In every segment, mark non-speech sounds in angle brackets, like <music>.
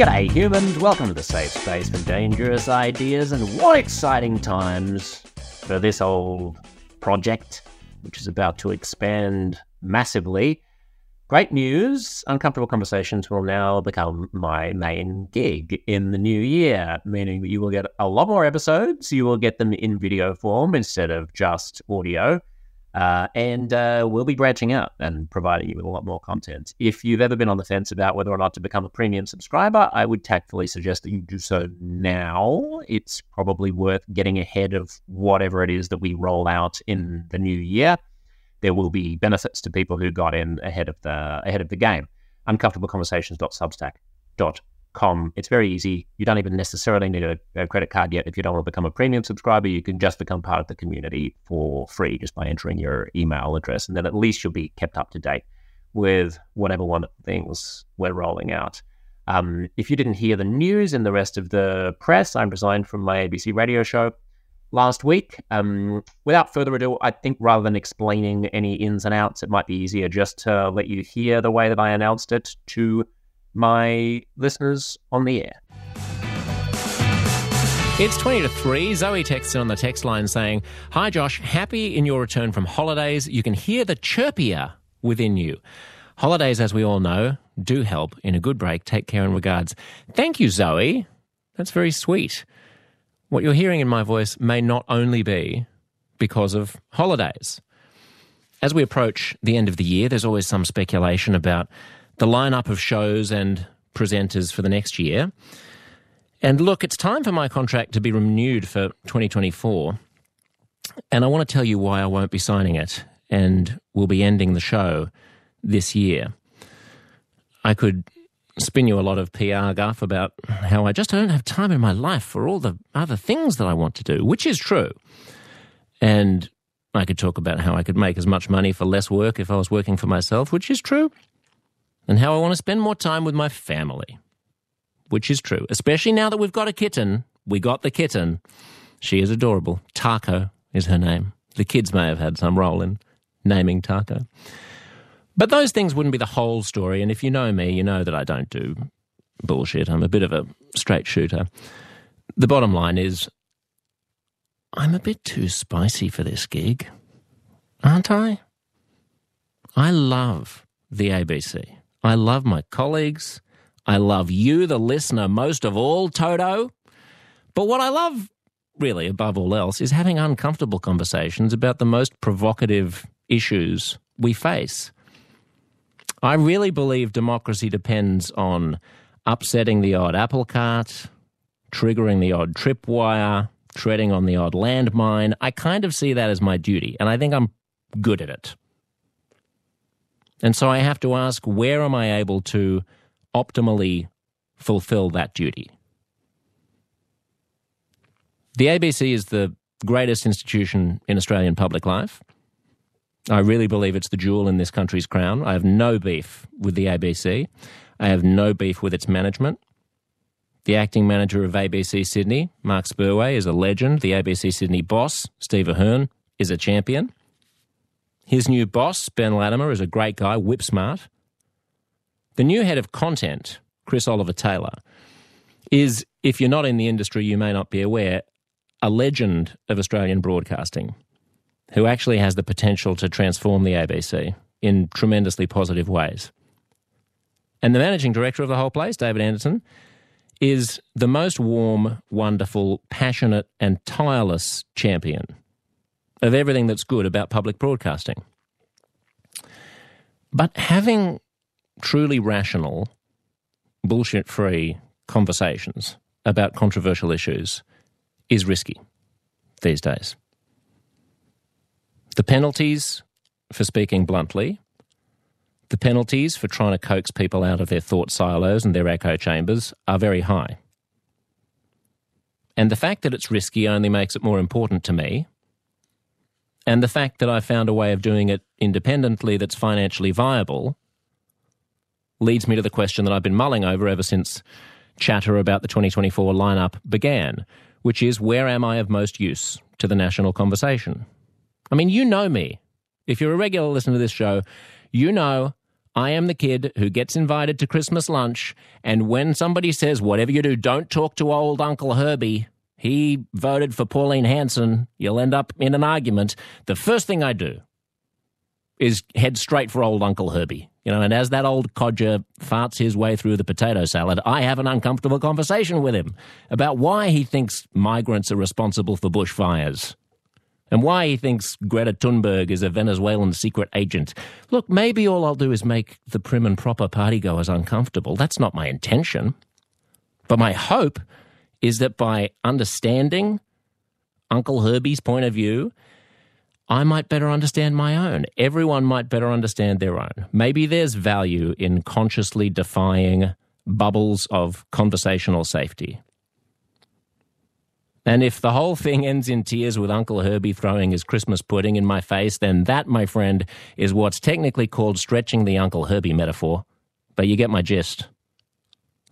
G'day, humans. Welcome to the safe space for dangerous ideas and what exciting times for this old project, which is about to expand massively. Great news Uncomfortable Conversations will now become my main gig in the new year, meaning that you will get a lot more episodes. You will get them in video form instead of just audio. Uh, and uh, we'll be branching out and providing you with a lot more content. If you've ever been on the fence about whether or not to become a premium subscriber, I would tactfully suggest that you do so now. It's probably worth getting ahead of whatever it is that we roll out in the new year. There will be benefits to people who got in ahead of the ahead of the game. Uncomfortableconversations.substack.com com. It's very easy. You don't even necessarily need a, a, credit card yet. If you don't want to become a premium subscriber, you can just become part of the community for free just by entering your email address. And then at least you'll be kept up to date with whatever one of the things we're rolling out. Um, if you didn't hear the news in the rest of the press, I'm resigned from my ABC radio show last week. Um, without further ado, I think rather than explaining any ins and outs, it might be easier just to let you hear the way that I announced it to my listeners on the air. It's 20 to 3. Zoe texts in on the text line saying, Hi Josh, happy in your return from holidays. You can hear the chirpier within you. Holidays, as we all know, do help in a good break. Take care and regards. Thank you, Zoe. That's very sweet. What you're hearing in my voice may not only be because of holidays. As we approach the end of the year, there's always some speculation about the lineup of shows and presenters for the next year. And look, it's time for my contract to be renewed for 2024. And I want to tell you why I won't be signing it and will be ending the show this year. I could spin you a lot of PR guff about how I just don't have time in my life for all the other things that I want to do, which is true. And I could talk about how I could make as much money for less work if I was working for myself, which is true and how I want to spend more time with my family. Which is true, especially now that we've got a kitten. We got the kitten. She is adorable. Taco is her name. The kids may have had some role in naming Taco. But those things wouldn't be the whole story. And if you know me, you know that I don't do bullshit. I'm a bit of a straight shooter. The bottom line is, I'm a bit too spicy for this gig, aren't I? I love the ABC. I love my colleagues. I love you, the listener, most of all, Toto. But what I love, really, above all else, is having uncomfortable conversations about the most provocative issues we face. I really believe democracy depends on upsetting the odd apple cart, triggering the odd tripwire, treading on the odd landmine. I kind of see that as my duty, and I think I'm good at it. And so I have to ask where am I able to optimally fulfill that duty? The ABC is the greatest institution in Australian public life. I really believe it's the jewel in this country's crown. I have no beef with the ABC. I have no beef with its management. The acting manager of ABC Sydney, Mark Spurway, is a legend. The ABC Sydney boss, Steve Ahern, is a champion. His new boss, Ben Latimer, is a great guy, whip smart. The new head of content, Chris Oliver Taylor, is, if you're not in the industry, you may not be aware, a legend of Australian broadcasting who actually has the potential to transform the ABC in tremendously positive ways. And the managing director of the whole place, David Anderson, is the most warm, wonderful, passionate, and tireless champion of everything that's good about public broadcasting. But having truly rational, bullshit free conversations about controversial issues is risky these days. The penalties for speaking bluntly, the penalties for trying to coax people out of their thought silos and their echo chambers are very high. And the fact that it's risky only makes it more important to me and the fact that I found a way of doing it independently that's financially viable leads me to the question that I've been mulling over ever since chatter about the 2024 lineup began, which is where am I of most use to the national conversation? I mean, you know me. If you're a regular listener to this show, you know I am the kid who gets invited to Christmas lunch, and when somebody says, whatever you do, don't talk to old Uncle Herbie, he voted for Pauline Hanson, you'll end up in an argument. The first thing I do is head straight for old Uncle Herbie. You know, and as that old codger farts his way through the potato salad, I have an uncomfortable conversation with him about why he thinks migrants are responsible for bushfires and why he thinks Greta Thunberg is a Venezuelan secret agent. Look, maybe all I'll do is make the prim and proper partygoers uncomfortable. That's not my intention. But my hope is that by understanding Uncle Herbie's point of view, I might better understand my own. Everyone might better understand their own. Maybe there's value in consciously defying bubbles of conversational safety. And if the whole thing ends in tears with Uncle Herbie throwing his Christmas pudding in my face, then that, my friend, is what's technically called stretching the Uncle Herbie metaphor. But you get my gist.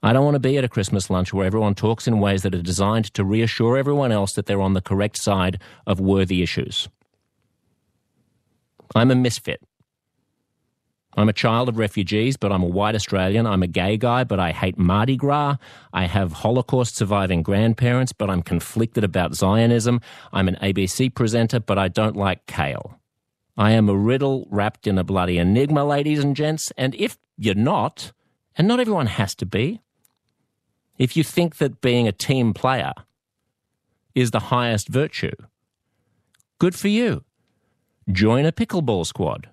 I don't want to be at a Christmas lunch where everyone talks in ways that are designed to reassure everyone else that they're on the correct side of worthy issues. I'm a misfit. I'm a child of refugees, but I'm a white Australian. I'm a gay guy, but I hate Mardi Gras. I have Holocaust surviving grandparents, but I'm conflicted about Zionism. I'm an ABC presenter, but I don't like kale. I am a riddle wrapped in a bloody enigma, ladies and gents. And if you're not, and not everyone has to be, if you think that being a team player is the highest virtue, good for you. Join a pickleball squad.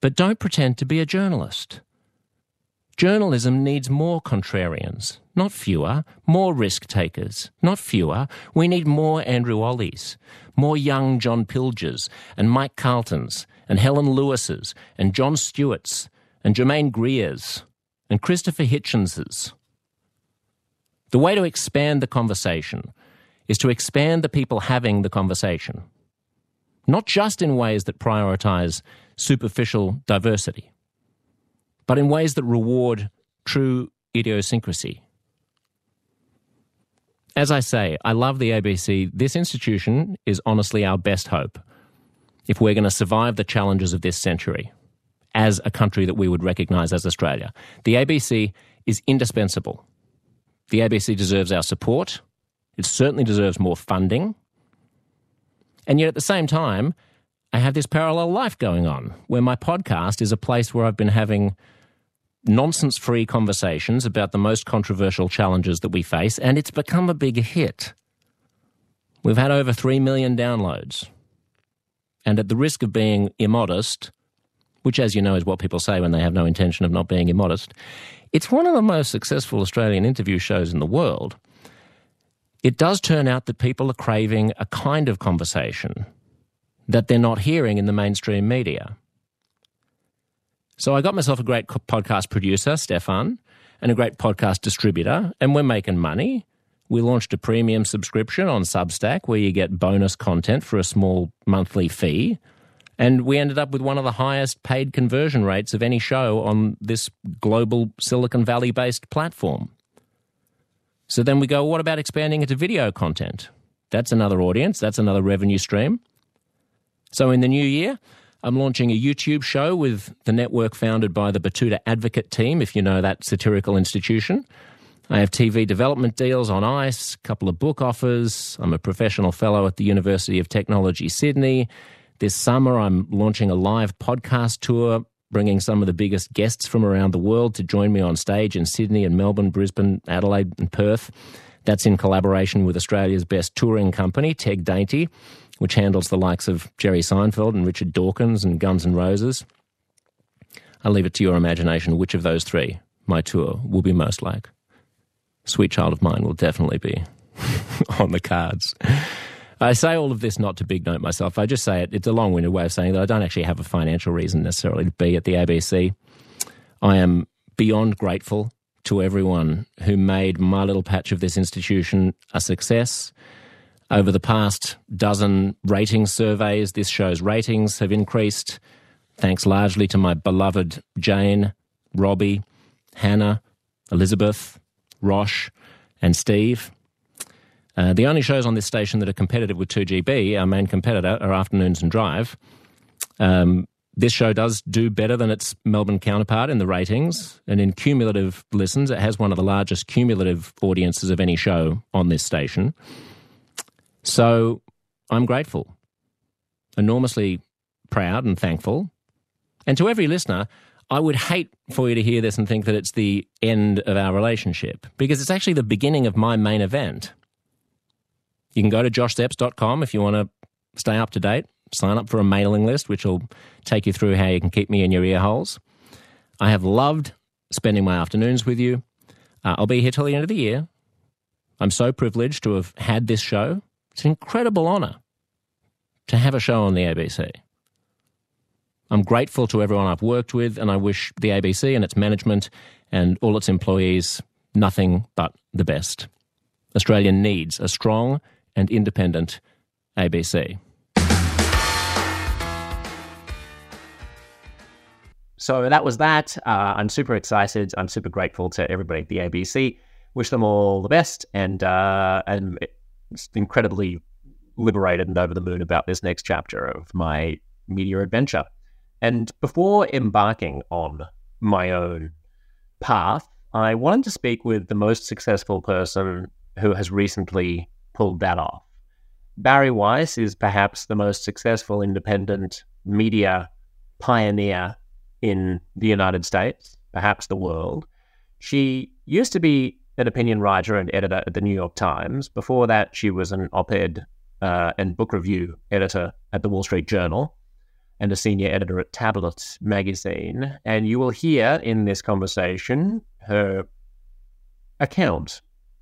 But don't pretend to be a journalist. Journalism needs more contrarians, not fewer, more risk takers, not fewer. We need more Andrew Olles, more young John Pilgers, and Mike Carltons, and Helen Lewis's, and Jon Stewart's, and Germaine Greer's, and Christopher Hitchens's. The way to expand the conversation is to expand the people having the conversation, not just in ways that prioritize superficial diversity, but in ways that reward true idiosyncrasy. As I say, I love the ABC. This institution is honestly our best hope if we're going to survive the challenges of this century as a country that we would recognise as Australia. The ABC is indispensable the ABC deserves our support. It certainly deserves more funding. And yet at the same time, I have this parallel life going on where my podcast is a place where I've been having nonsense free conversations about the most controversial challenges that we face, and it's become a big hit. We've had over 3 million downloads. And at the risk of being immodest, which, as you know, is what people say when they have no intention of not being immodest, it's one of the most successful Australian interview shows in the world. It does turn out that people are craving a kind of conversation that they're not hearing in the mainstream media. So I got myself a great podcast producer, Stefan, and a great podcast distributor, and we're making money. We launched a premium subscription on Substack where you get bonus content for a small monthly fee. And we ended up with one of the highest paid conversion rates of any show on this global Silicon Valley based platform. So then we go, what about expanding into video content? That's another audience, that's another revenue stream. So in the new year, I'm launching a YouTube show with the network founded by the Betoota Advocate team, if you know that satirical institution. I have TV development deals on ice, a couple of book offers. I'm a professional fellow at the University of Technology, Sydney. This summer, I'm launching a live podcast tour, bringing some of the biggest guests from around the world to join me on stage in Sydney and Melbourne, Brisbane, Adelaide, and Perth. That's in collaboration with Australia's best touring company, Teg Dainty, which handles the likes of Jerry Seinfeld and Richard Dawkins and Guns N' Roses. I'll leave it to your imagination which of those three my tour will be most like. Sweet Child of Mine will definitely be <laughs> on the cards. I say all of this not to big note myself. I just say it. It's a long winded way of saying that I don't actually have a financial reason necessarily to be at the ABC. I am beyond grateful to everyone who made my little patch of this institution a success. Over the past dozen rating surveys, this show's ratings have increased, thanks largely to my beloved Jane, Robbie, Hannah, Elizabeth, Rosh, and Steve. Uh, the only shows on this station that are competitive with 2GB, our main competitor, are Afternoons and Drive. Um, this show does do better than its Melbourne counterpart in the ratings. And in cumulative listens, it has one of the largest cumulative audiences of any show on this station. So I'm grateful, enormously proud and thankful. And to every listener, I would hate for you to hear this and think that it's the end of our relationship because it's actually the beginning of my main event. You can go to joshzepps.com if you want to stay up to date sign up for a mailing list, which will take you through how you can keep me in your ear holes. I have loved spending my afternoons with you. Uh, I'll be here till the end of the year. I'm so privileged to have had this show. It's an incredible honour to have a show on the ABC. I'm grateful to everyone I've worked with, and I wish the ABC and its management and all its employees nothing but the best. Australia needs a strong and independent ABC. So that was that. Uh, I'm super excited. I'm super grateful to everybody at the ABC. Wish them all the best, and uh, and incredibly liberated and over the moon about this next chapter of my media adventure. And before embarking on my own path, I wanted to speak with the most successful person who has recently pulled that off. Bari Weiss is perhaps the most successful independent media pioneer in the United States, perhaps the world. She used to be an opinion writer and editor at the New York Times. Before that, she was an op ed uh, and book review editor at the Wall Street Journal and a senior editor at Tablet magazine. And you will hear in this conversation her account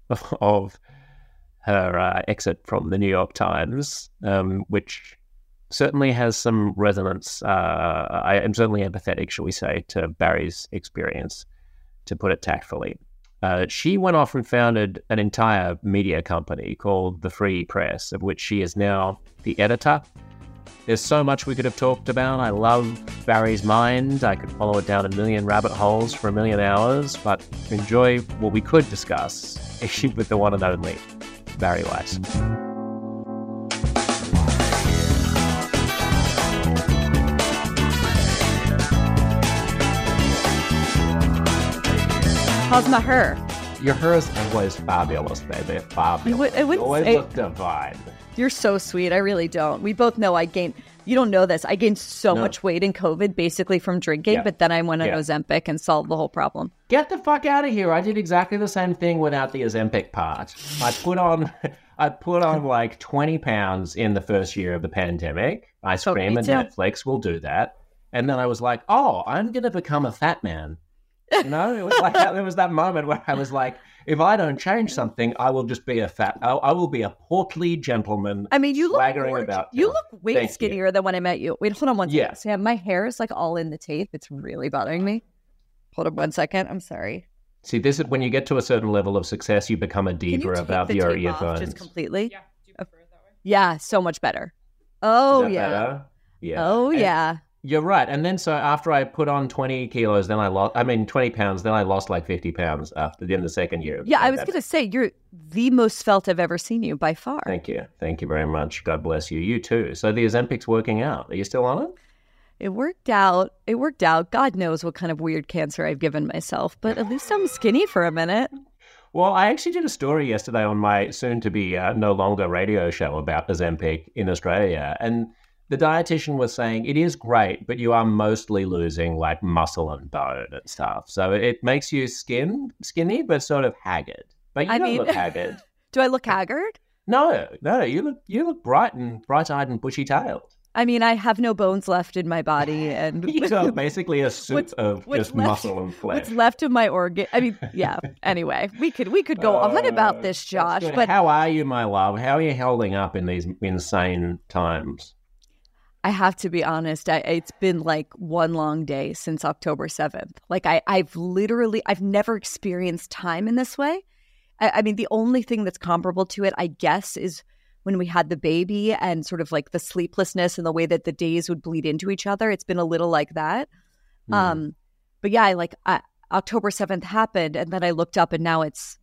<laughs> of her uh, exit from the New York Times, um, which certainly has some resonance. Uh, I am certainly empathetic, shall we say, to Bari's experience, to put it tactfully. Uh, she went off and founded an entire media company called The Free Press, of which she is now the editor. There's so much we could have talked about. I love Bari's mind. I could follow it down a million rabbit holes for a million hours, but enjoy what we could discuss issue <laughs> with the one and only Bari Weiss. How's my hair? Your hair is always fabulous, baby. Fabulous. It, would, it always look divine. You're so sweet. I really don't. We both know I gained. You don't know this. I gained so no. much weight in COVID, basically from drinking. Yeah. But then I went on yeah. Ozempic and solved the whole problem. Get the fuck out of here! I did exactly the same thing without the Ozempic part. I put on, <laughs> I put on like twenty pounds in the first year of the pandemic. Ice cream and Netflix will do that. And then I was like, oh, I'm gonna become a fat man. You know, it was like that, there was that moment where I was like, if I don't change something, I will just be a fat. I, I will be a portly gentleman. I mean, you look about. You look way Thank skinnier you. than when I met you. Wait, hold on one second. Yeah. Sam, my hair is like all in the tape. It's really bothering me. Hold on one second. I'm sorry. See, this is when you get to a certain level of success, you become a diva about your earphones. Just completely. Yeah. Do you prefer it that way? Yeah, so much better. Oh yeah. Better? Yeah. Oh and, yeah. You're right. And then so after I put on 20 kilos, then I lost, I mean, 20 pounds, then I lost like 50 pounds after the end of the second year. Yeah, I was going to say, you're the most felt I've ever seen you by far. Thank you. Thank you very much. God bless you. You too. So the Ozempic's working out. Are you still on it? It worked out. It worked out. God knows what kind of weird cancer I've given myself, but at least I'm skinny for a minute. Well, I actually did a story yesterday on my soon to be uh, no longer radio show about Ozempic in Australia. And the dietitian was saying it is great, but you are mostly losing like muscle and bone and stuff. So it makes you skin skinny, but sort of haggard. But you I don't mean, look haggard. <laughs> Do I look haggard? No, no. You look you look bright and bright eyed and bushy tailed. I mean, I have no bones left in my body, and <laughs> you got <laughs> basically a suit of just left, muscle and flesh. What's left of my organ? I mean, yeah. Anyway, we could we could go uh, on about this, Josh. But how are you, my love? How are you holding up in these insane times? I have to be honest. I, it's been like one long day since October 7th. Like I, I've literally, I've never experienced time in this way. I, I mean, the only thing that's comparable to it, I guess, is when we had the baby and sort of like the sleeplessness and the way that the days would bleed into each other. It's been a little like that. Mm. Um, but yeah, I like I, October 7th happened and then I looked up and now it's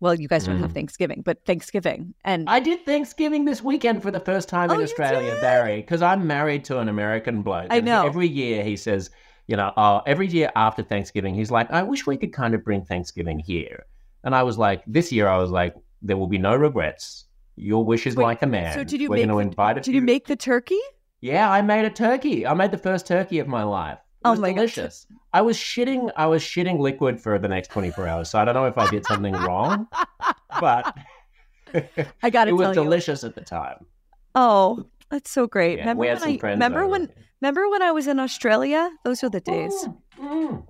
well, you guys don't have Mm. Thanksgiving, but Thanksgiving. And I did Thanksgiving this weekend for the first time Oh, in Australia, did? Bari, because I'm married to an American bloke. I and know. Every year he says, you know, oh, every year after Thanksgiving, he's like, I wish we could kind of bring Thanksgiving here. And I was like, this year I was like, there will be no regrets. Your wish is Wait, like a man. so did you We're make the- did you make the turkey? Yeah, I made a turkey. I made the first turkey of my life. It Oh was my delicious. I was shitting. I was shitting liquid for the next twenty four hours. So I don't know if I did something wrong, but I got to <laughs> it was tell you. delicious at the time. Oh, that's so great. Yeah, remember we had when some I friends. remember when remember when I was in Australia? Those were the days. Mm, mm.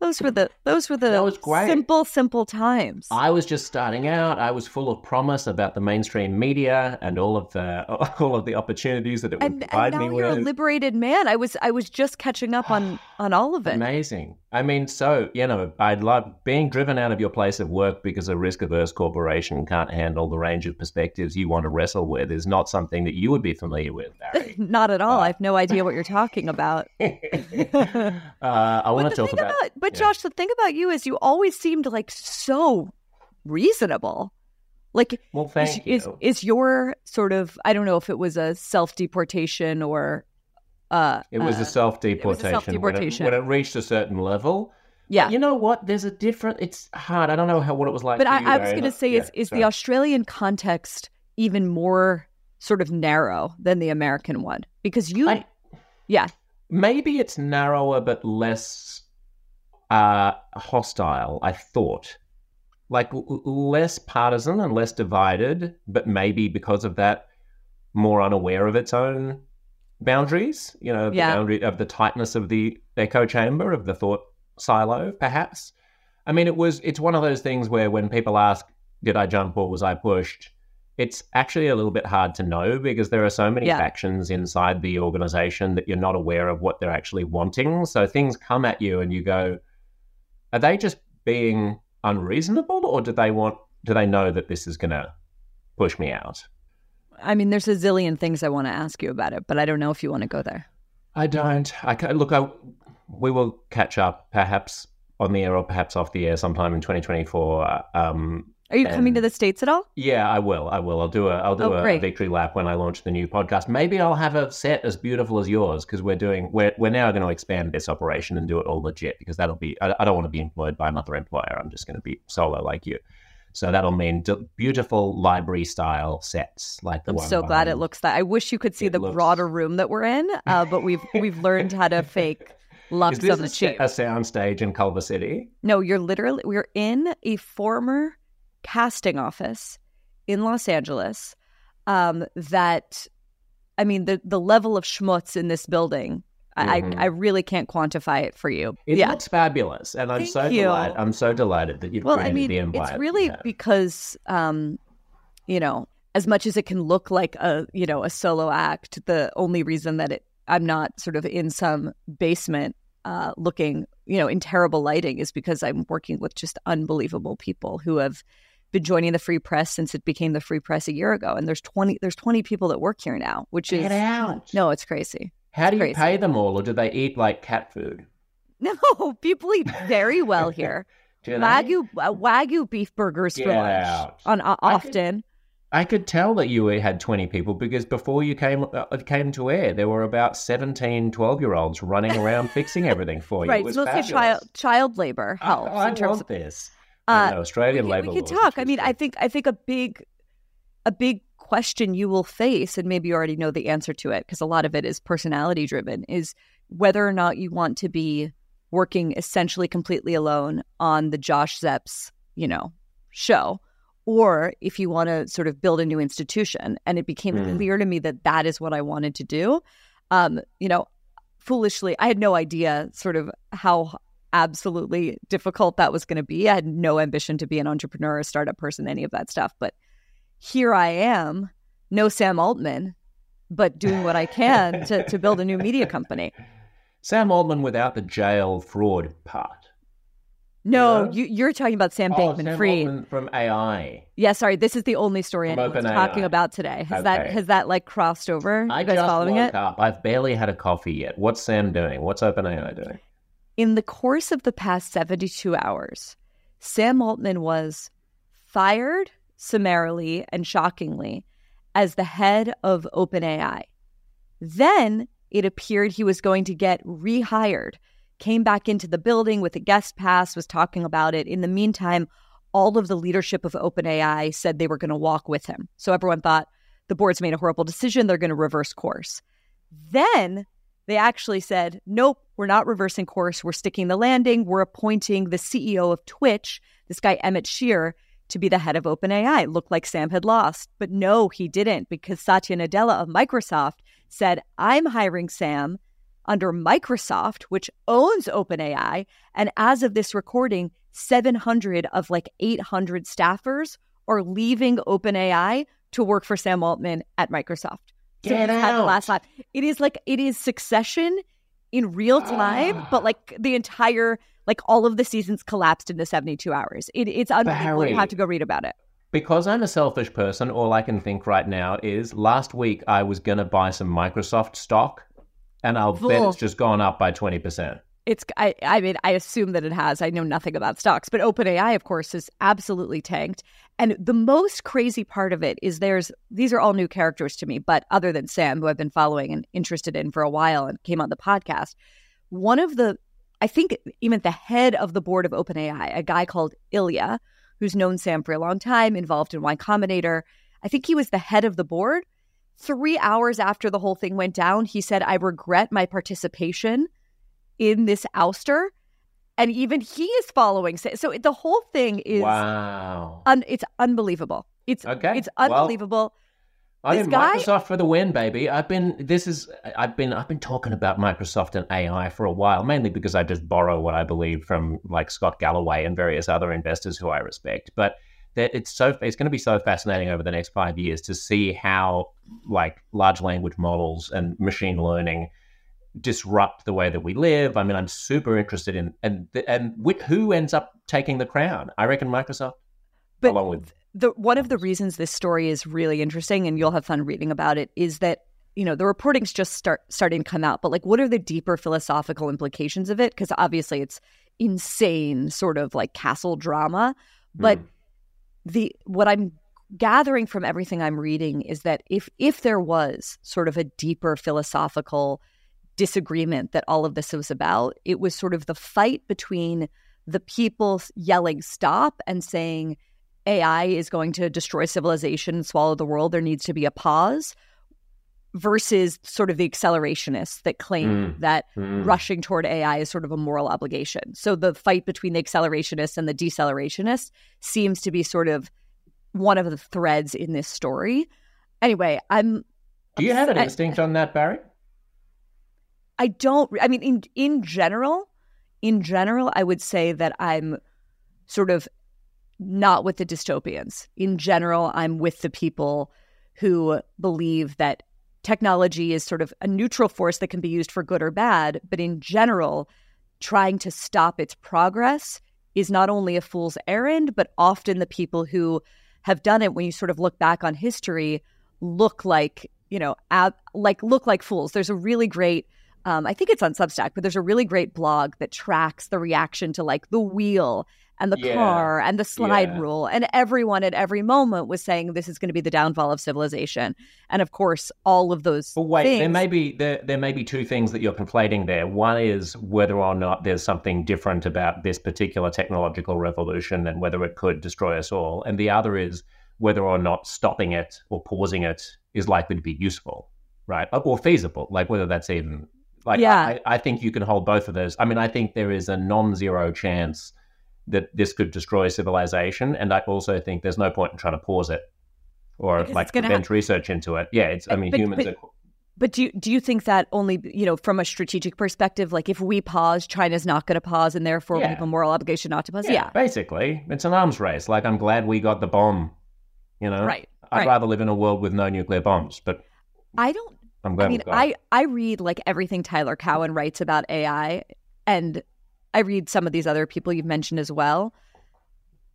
Those were the those were the That was great. simple simple times. I was just starting out. I was full of promise about the mainstream media and all of the uh, <laughs> all of the opportunities that it would and, and provide now me you're with. a liberated man. I was I was just catching up on <sighs> on all of it. Amazing. I mean, so, you know, I'd love being driven out of your place of work because a risk averse corporation can't handle the range of perspectives you want to wrestle with is not something that you would be familiar with, Bari. <laughs> Not at all. Uh, I have no idea what you're talking about. <laughs> uh, I want to talk thing about. but yeah. Josh, the thing about you is you always seemed like so reasonable. Like Well, thank is you. is your sort of I don't know if it was a self deportation or uh It was uh, a self deportation. self-deportation. When, it reached a certain level. yeah. You know what? There's a different. It's hard. I don't know how what it was like. But I, you, I was going to say, yeah, is is sorry. the Australian context even more sort of narrow than the American one? Because you, I- yeah, maybe it's narrower but less uh, hostile. I thought, like l- less partisan and less divided, but maybe because of that, more unaware of its own boundaries. You know, the Yeah. boundary of the tightness of the echo chamber of the thought silo, perhaps. I mean, it was. It's one of those things where when people ask, "Did I jump or was I pushed?" It's actually a little bit hard to know because there are so many Yeah. factions inside the organization that you're not aware of what they're actually wanting. So things come at you and you go, are they just being unreasonable or do they want do they know that this is gonna push me out? I mean, there's a zillion things I want to ask you about it, but I don't know if you want to go there. I don't. I look. I we will catch up perhaps on the air or perhaps off the air sometime in 2024. Um, Are you coming to the states at all? yeah, I will. I will. I'll do a. I'll do Oh, a, great. victory lap when I launch the new podcast. Maybe I'll have a set as beautiful as yours because we're doing. We're we're now going to expand this operation and do it all legit because that'll be. I, I don't want to be employed by another employer. I'm just going to be solo like you. So that'll mean d- beautiful library style sets like the I'm one so glad it looks that. I wish you could see the looks- broader room that we're in, uh, but we've <laughs> we've learned how to fake Is this on the cheap. a sound stage in Culver City? No, you're literally we're in a former casting office in Los Angeles. Um, that I mean the the level of schmutz in this building. I, Mhm. I I really can't quantify it for you. It yeah. looks fabulous, and I'm Thank so delighted. I'm so delighted that you've Well, I mean, it's really Yeah. because, um, you know, as much as it can look like a, you know, a solo act, the only reason that it, I'm not sort of in some basement, uh, looking, you know, in terrible lighting is because I'm working with just unbelievable people who have been joining the free press since it became the free press a year ago. And there's 20, there's 20 people that work here now, which is, out. no, it's crazy. How do you crazy. pay them all, or do they eat like cat food? <laughs> No, people eat very well here. <laughs> Wagyu, uh, Wagyu beef burgers for lunch out. on uh, I could- often. I could tell that you had 20 people because before you came uh, it came to air, there were about 17, 12 year olds running around fixing everything for you. <laughs> right, It was so let's child child labor I- helps I, in terms want of this. uh, know, Australian we, labour we could laws talk. I mean, I think I think a big a big question you will face, and maybe you already know the answer to it because a lot of it is personality driven, is whether or not you want to be working essentially completely alone on the Josh Zepps, you know, show, or if you want to sort of build a new institution. And it became Mm. clear to me that that is what I wanted to do. Um, you know, foolishly, I had no idea sort of how absolutely difficult that was going to be. I had no ambition to be an entrepreneur, a startup person, any of that stuff. But here I am, no Sam Altman, but doing what I can <laughs> to, to build a new media company. Sam Altman without the jail fraud part. No, you, you're talking about Sam Oh, Bankman Sam Fried. From AI. Yeah, sorry, this is the only story OpenAI. talking about today. Has that has that like crossed over? I you guys following it? up. I've barely had a coffee yet. What's Sam doing? What's OpenAI doing? In the course of the past 72 hours, Sam Altman was fired summarily and shockingly as the head of OpenAI. Then it appeared he was going to get rehired, came back into the building with a guest pass, was talking about it. In the meantime, all of the leadership of OpenAI said they were going to walk with him. So everyone thought the board's made a horrible decision. They're going to reverse course. Then they actually said, nope, we're not reversing course. We're sticking the landing. We're appointing the CEO of Twitch, this guy, Emmett Shear, to be the head of OpenAI. Looked like Sam had lost. But no, he didn't, because Satya Nadella of Microsoft said, I'm hiring Sam under Microsoft, which owns OpenAI. And as of this recording, 700 of like 800 staffers are leaving OpenAI to work for Sam Altman at Microsoft. Get so out. last time. It is like it is succession in real time, <sighs> but like the entire like all of the seasons collapsed into 72 hours. It, it's unbelievable. Bari, you have to go read about it. Because I'm a selfish person, all I can think right now is last week I was going to buy some Microsoft stock and I'll bet it's just gone up by 20% it's I, I mean i assume that it has i know nothing about stocks but openai of course is absolutely tanked and the most crazy part of it is there's these are all new characters to me but other than sam who i've been following and interested in for a while and came on the podcast one of the i think even the head of the board of openai a guy called ilya who's known sam for a long time involved in y combinator i think he was the head of the board. Three hours after the whole thing went down he said i regret my participation in this ouster. And even he is following so the whole thing is wow. un, it's unbelievable. It's okay. it's unbelievable. well, I mean, guy... Microsoft for the win, baby. I've been this is I've been I've been talking about Microsoft and AI for a while, mainly because I just borrow what I believe from like Scott Galloway and various other investors who I respect. But that it's so it's going to be so fascinating over the next five years to see how like large language models and machine learning disrupt the way that we live. I mean, I'm super interested in and and who ends up taking the crown? I reckon Microsoft, but along with the one of the reasons this story is really interesting, and you'll have fun reading about it, is that you know the reporting's just start starting to come out, but like, what are the deeper philosophical implications of it? Because obviously, it's insane, sort of like castle drama, but mm. the what I'm gathering from everything I'm reading is that if if there was sort of a deeper philosophical disagreement that all of this was about. It was sort of the fight between the people yelling stop and saying AI is going to destroy civilization and swallow the world. There needs to be a pause versus sort of the accelerationists that claim mm, that mm. rushing toward AI is sort of a moral obligation. So the fight between the accelerationists and the decelerationist seems to be sort of one of the threads in this story. Anyway, I'm. Do you have an instinct on that, Bari? I don't. I mean, in in general, in general, I would say that I'm sort of not with the dystopians. In general, I'm with the people who believe that technology is sort of a neutral force that can be used for good or bad. But in general, trying to stop its progress is not only a fool's errand, but often the people who have done it, when you sort of look back on history, look like you know, ab- like look like fools. There's a really great um, I think it's on Substack, but there's a really great blog that tracks the reaction to like the wheel and the yeah. car and the slide yeah. rule. And everyone at every moment was saying this is going to be the downfall of civilization. And of course, all of those. But wait, things... there may be there, there may be two things that you're conflating there. One is whether or not there's something different about this particular technological revolution and whether it could destroy us all. And the other is whether or not stopping it or pausing it is likely to be useful, right? Or feasible, like whether that's even like, yeah. I, I think you can hold both of those. I mean, I think there is a non zero chance that this could destroy civilization. And I also think there's no point in trying to pause it or because like prevent ha- research into it. Yeah, it's, I mean, but, humans but, are. But do you, do you think that only, you know, from a strategic perspective, like if we pause, China's not going to pause and therefore yeah. we have a moral obligation not to pause? Yeah, yeah, Basically, it's an arms race. Like, I'm glad we got the bomb, you know? Right. I'd right. rather live in a world with no nuclear bombs, but. I don't I'm glad. I mean, I I read like everything Tyler Cowen writes about AI, and I read some of these other people you've mentioned as well.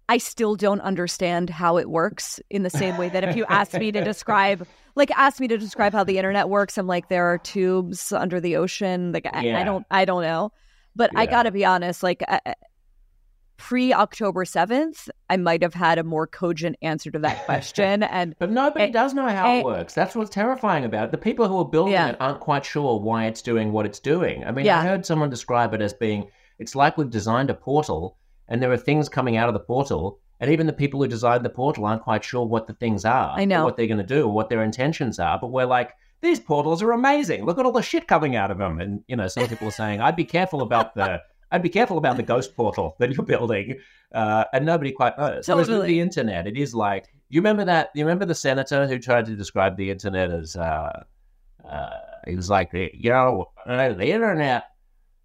I still don't understand how it works in the same way that if you ask me to describe, <laughs> like, ask me to describe how the internet works, I'm like, there are tubes under the ocean. Like, yeah. I, I, don't, I don't know. But yeah. I got to be honest, like, uh, pre October 7th, I might have had a more cogent answer to that <laughs> question. And but nobody and, does know how and, it works. That's what's terrifying about it. The people who are building yeah. it aren't quite sure why it's doing what it's doing. I mean, yeah. I heard someone describe it as being it's like we've designed a portal and there are things coming out of the portal. And even the people who designed the portal aren't quite sure what the things are. I know. what they're going to do, or what their intentions are. But we're like, these portals are amazing. Look at all the shit coming out of them. And, you know, some people are saying, I'd be careful about the I'd be careful about the ghost portal <laughs> that you're building, uh, and nobody quite knows. Totally. Whereas with the internet, it is like you remember that. You remember the senator who tried to describe the internet as uh, uh, he was like, you know, uh, the internet,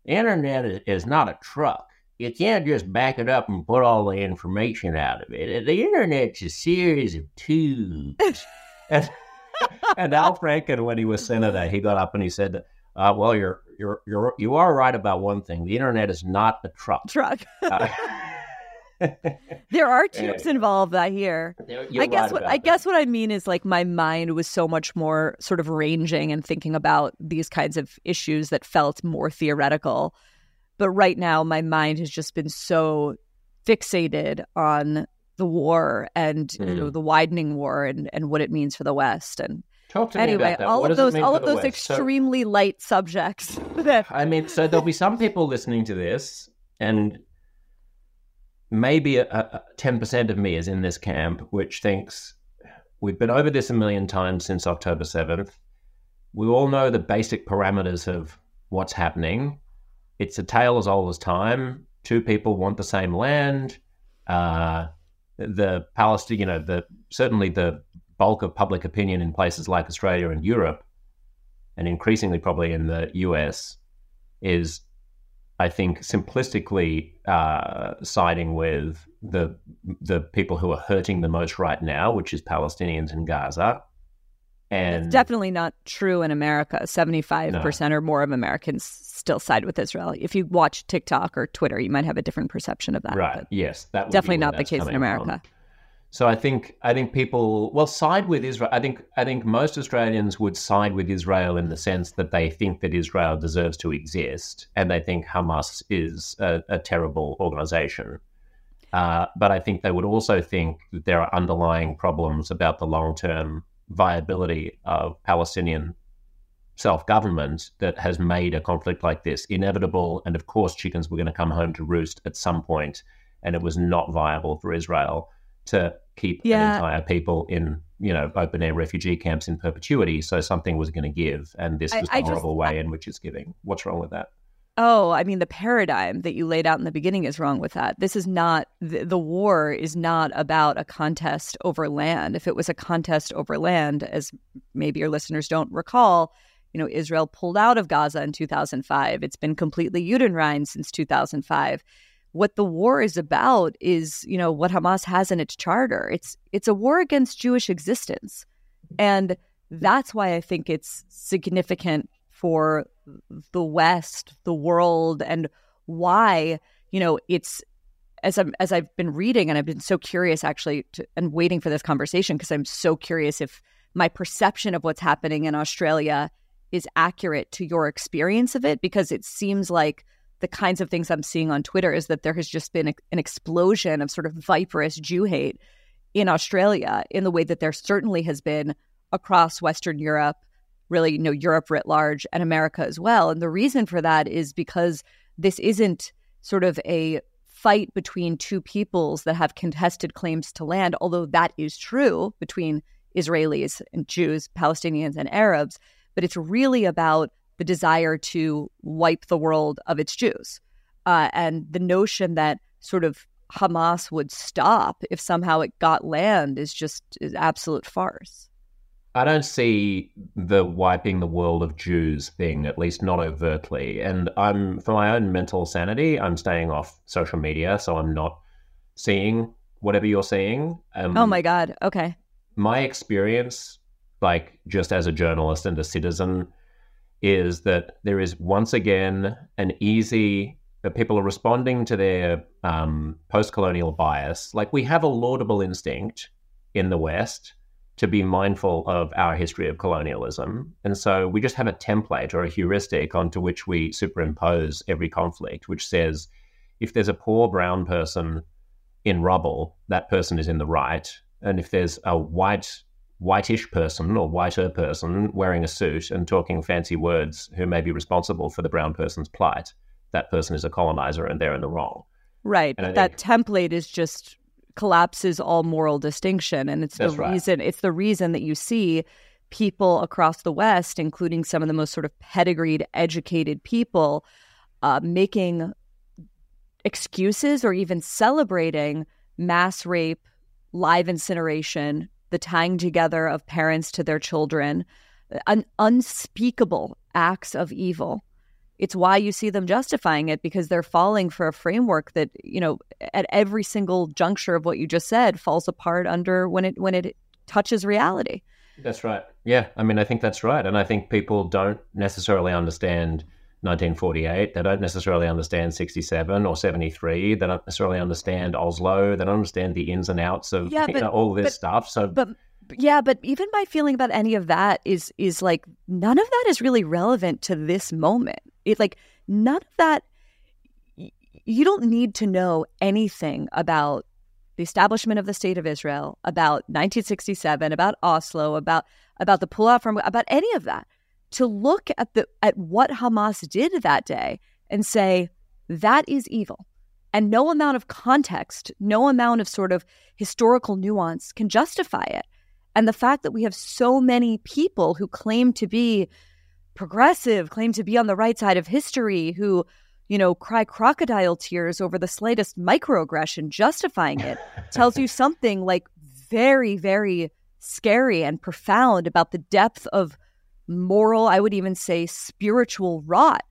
the internet is not a truck. You can't just back it up and put all the information out of it. The internet's a series of tubes. <laughs> and, <laughs> and Al Franken, when he was senator, he got up and he said, uh, "Well, you're you're you're you are right about one thing. The internet is not a truck. Truck. <laughs> uh, <laughs> there are <laughs> tubes involved. I hear. I guess right what I that. guess what I mean is like my mind was so much more sort of ranging and thinking about these kinds of issues that felt more theoretical. But right now, my mind has just been so fixated on the war and mm. you know, hmm. the widening war and, and what it means for the West. And Talk to anyway, me about that. all what of those, all of those West? extremely so, light subjects. <laughs> I mean, so there'll be some people listening to this, and maybe ten percent of me is in this camp, which thinks we've been over this a million times since October seventh. We all know the basic parameters of what's happening. It's a tale as old as time. Two people want the same land. Uh, the Palestine, you know, the certainly the bulk of public opinion in places like Australia and Europe, and increasingly probably in the US, is, I think, simplistically uh, siding with the the people who are hurting the most right now, which is Palestinians in Gaza. And it's definitely not true in America. Seventy-five no. percent or more of Americans still side with Israel. If you watch TikTok or Twitter, you might have a different perception of that. Right. Yes, that definitely not the case in America. From. So I think I think people well side with Israel. I think I think most Australians would side with Israel in the sense that they think that Israel deserves to exist, and they think Hamas is a, a terrible organization. Uh, but I think they would also think that there are underlying problems about the long term viability of Palestinian self government that has made a conflict like this inevitable. And of course, chickens were going to come home to roost at some point, and it was not viable for Israel to keep yeah. entire people in you know open air refugee camps in perpetuity. So something was going to give, and this was I, the I horrible just, way I, in which it's giving. What's wrong with that? Oh, I mean, the paradigm that you laid out in the beginning is wrong with that. This is not, the, the, war is not about a contest over land. If it was a contest over land, as maybe your listeners don't recall, you know, Israel pulled out of Gaza in 2005. It's been completely Judenrein since 2005 what the war is about is, you know, what Hamas has in its charter. It's it's a war against Jewish existence. And that's why I think it's significant for the West, the world, and why, you know, it's as I'm as I've been reading and I've been so curious actually to, and waiting for this conversation because I'm so curious if my perception of what's happening in Australia is accurate to your experience of it because it seems like the kinds of things I'm seeing on Twitter is that there has just been a, an explosion of sort of viperous Jew hate in Australia in the way that there certainly has been across Western Europe, really, you know, Europe writ large and America as well. And the reason for that is because this isn't sort of a fight between two peoples that have contested claims to land, although that is true between Israelis and Jews, Palestinians and Arabs. But it's really about the desire to wipe the world of its Jews. Uh, and the notion that sort of Hamas would stop if somehow it got land is just is absolute farce. I don't see the wiping the world of Jews thing, at least not overtly. And I'm, for my own mental sanity, I'm staying off social media, so I'm not seeing whatever you're seeing. Um, oh my God. Okay. My experience, like just as a journalist and a citizen, is that there is once again an easy that people are responding to their um, post-colonial bias. Like we have a laudable instinct in the West to be mindful of our history of colonialism, and so we just have a template or a heuristic onto which we superimpose every conflict, which says if there's a poor brown person in rubble, that person is in the right. And if there's a white, whitish person or whiter person wearing a suit and talking fancy words who may be responsible for the brown person's plight, that person is a colonizer and they're in the wrong. Right. But that template is just collapses all moral distinction. And it's the right. reason it's the reason that you see people across the West, including some of the most sort of pedigreed, educated people, uh, making excuses or even celebrating mass rape, live incineration, the tying together of parents to their children, un- unspeakable acts of evil. It's why you see them justifying it because they're falling for a framework that, you know, at every single juncture of what you just said falls apart under when it when it touches reality. That's right. Yeah, I mean, I think that's right, and I think people don't necessarily understand 1948. They don't necessarily understand 67 or 73. They don't necessarily understand Oslo. They don't understand the ins and outs of yeah, but, you know, all this but, stuff. So, but yeah, but even my feeling about any of that is is like none of that is really relevant to this moment. It like none of that. You don't need to know anything about the establishment of the state of Israel, about 1967, about Oslo, about about the pullout from about any of that, to look at the at what Hamas did that day and say that is evil. And no amount of context, no amount of sort of historical nuance can justify it. And the fact that we have so many people who claim to be progressive, claim to be on the right side of history, who you know, cry crocodile tears over the slightest microaggression justifying it tells you <laughs> something like very, very scary and profound about the depth of moral, I would even say spiritual rot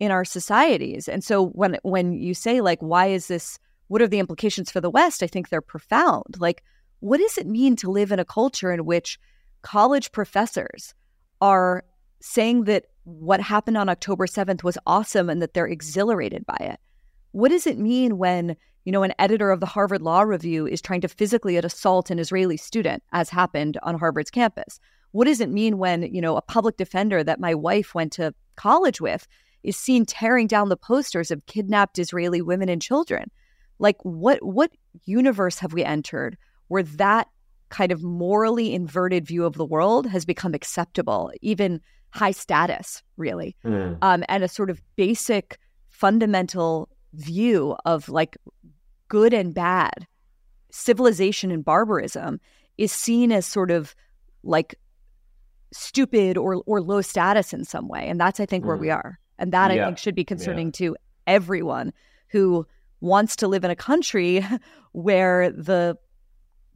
in our societies. And so when when you say like why is this what are the implications for the West? I think they're profound. Like what does it mean to live in a culture in which college professors are saying that what happened on October 7th was awesome and that they're exhilarated by it. What does it mean when, you know, an editor of the Harvard Law Review is trying to physically assault an Israeli student, as happened on Harvard's campus? What does it mean when, you know, a public defender that my wife went to college with is seen tearing down the posters of kidnapped Israeli women and children? Like what what universe have we entered where that kind of morally inverted view of the world has become acceptable, even high status, really, mm. um, and a sort of basic fundamental view of like good and bad, civilization and barbarism is seen as sort of like stupid or or low status in some way, and that's I think mm. where we hmm. are, and that yeah. I think should be concerning yeah. to everyone who wants to live in a country <laughs> where the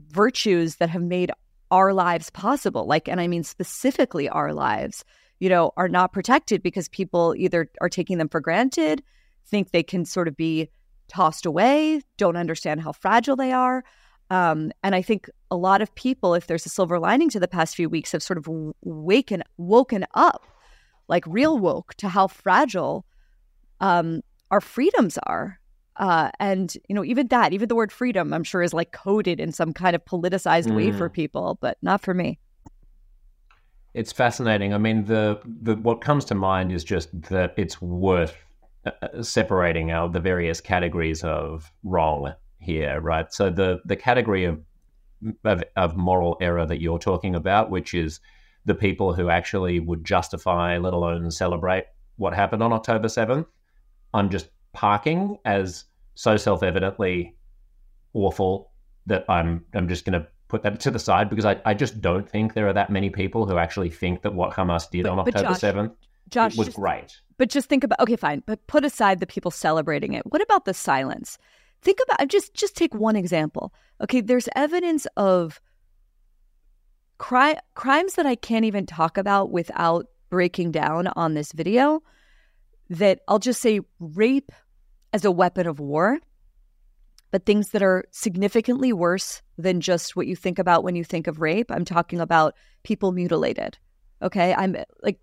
virtues that have made our lives possible like and i mean specifically our lives you know, are not protected because people either are taking them for granted, think they can sort of be tossed away, don't understand how fragile they are. Um, and I think a lot of people, if there's a silver lining to the past few weeks, have sort of waken woken up, like real woke, to how fragile um, our freedoms are. Uh, and you know, even that, even the word freedom, I'm sure is like coded in some kind of politicized mm. way for mm. people, but not for me. It's fascinating. I mean, the, the what comes to mind is just that it's worth uh, uh, separating out the various categories of wrong here, right? So the the category of, of of moral error that you're talking about, which is the people who actually would justify, let alone celebrate what happened on October 7th, I'm just parking as so self evidently awful that I'm I'm just going to put that to the side because I, I just don't think there are that many people who actually think that what Hamas did but, on October Josh, 7th Josh, was just, great. But just think about okay, fine, but put aside the people celebrating it. What about the silence? Think about just just take one example. Okay, there's evidence of cri- crimes that I can't even talk about without breaking down on this video that I'll just say rape as a weapon of war but things that are significantly worse than just what you think about when you think of rape. I'm talking about people mutilated. Okay. I'm like,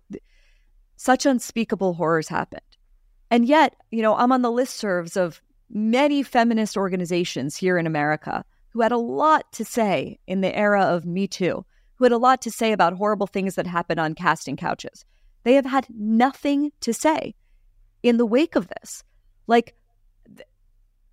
such unspeakable horrors happened. And yet, you know, I'm on the listservs of many feminist organizations here in America who had a lot to say in the era of Me Too, who had a lot to say about horrible things that happened on casting couches. They have had nothing to say in the wake of this. Like,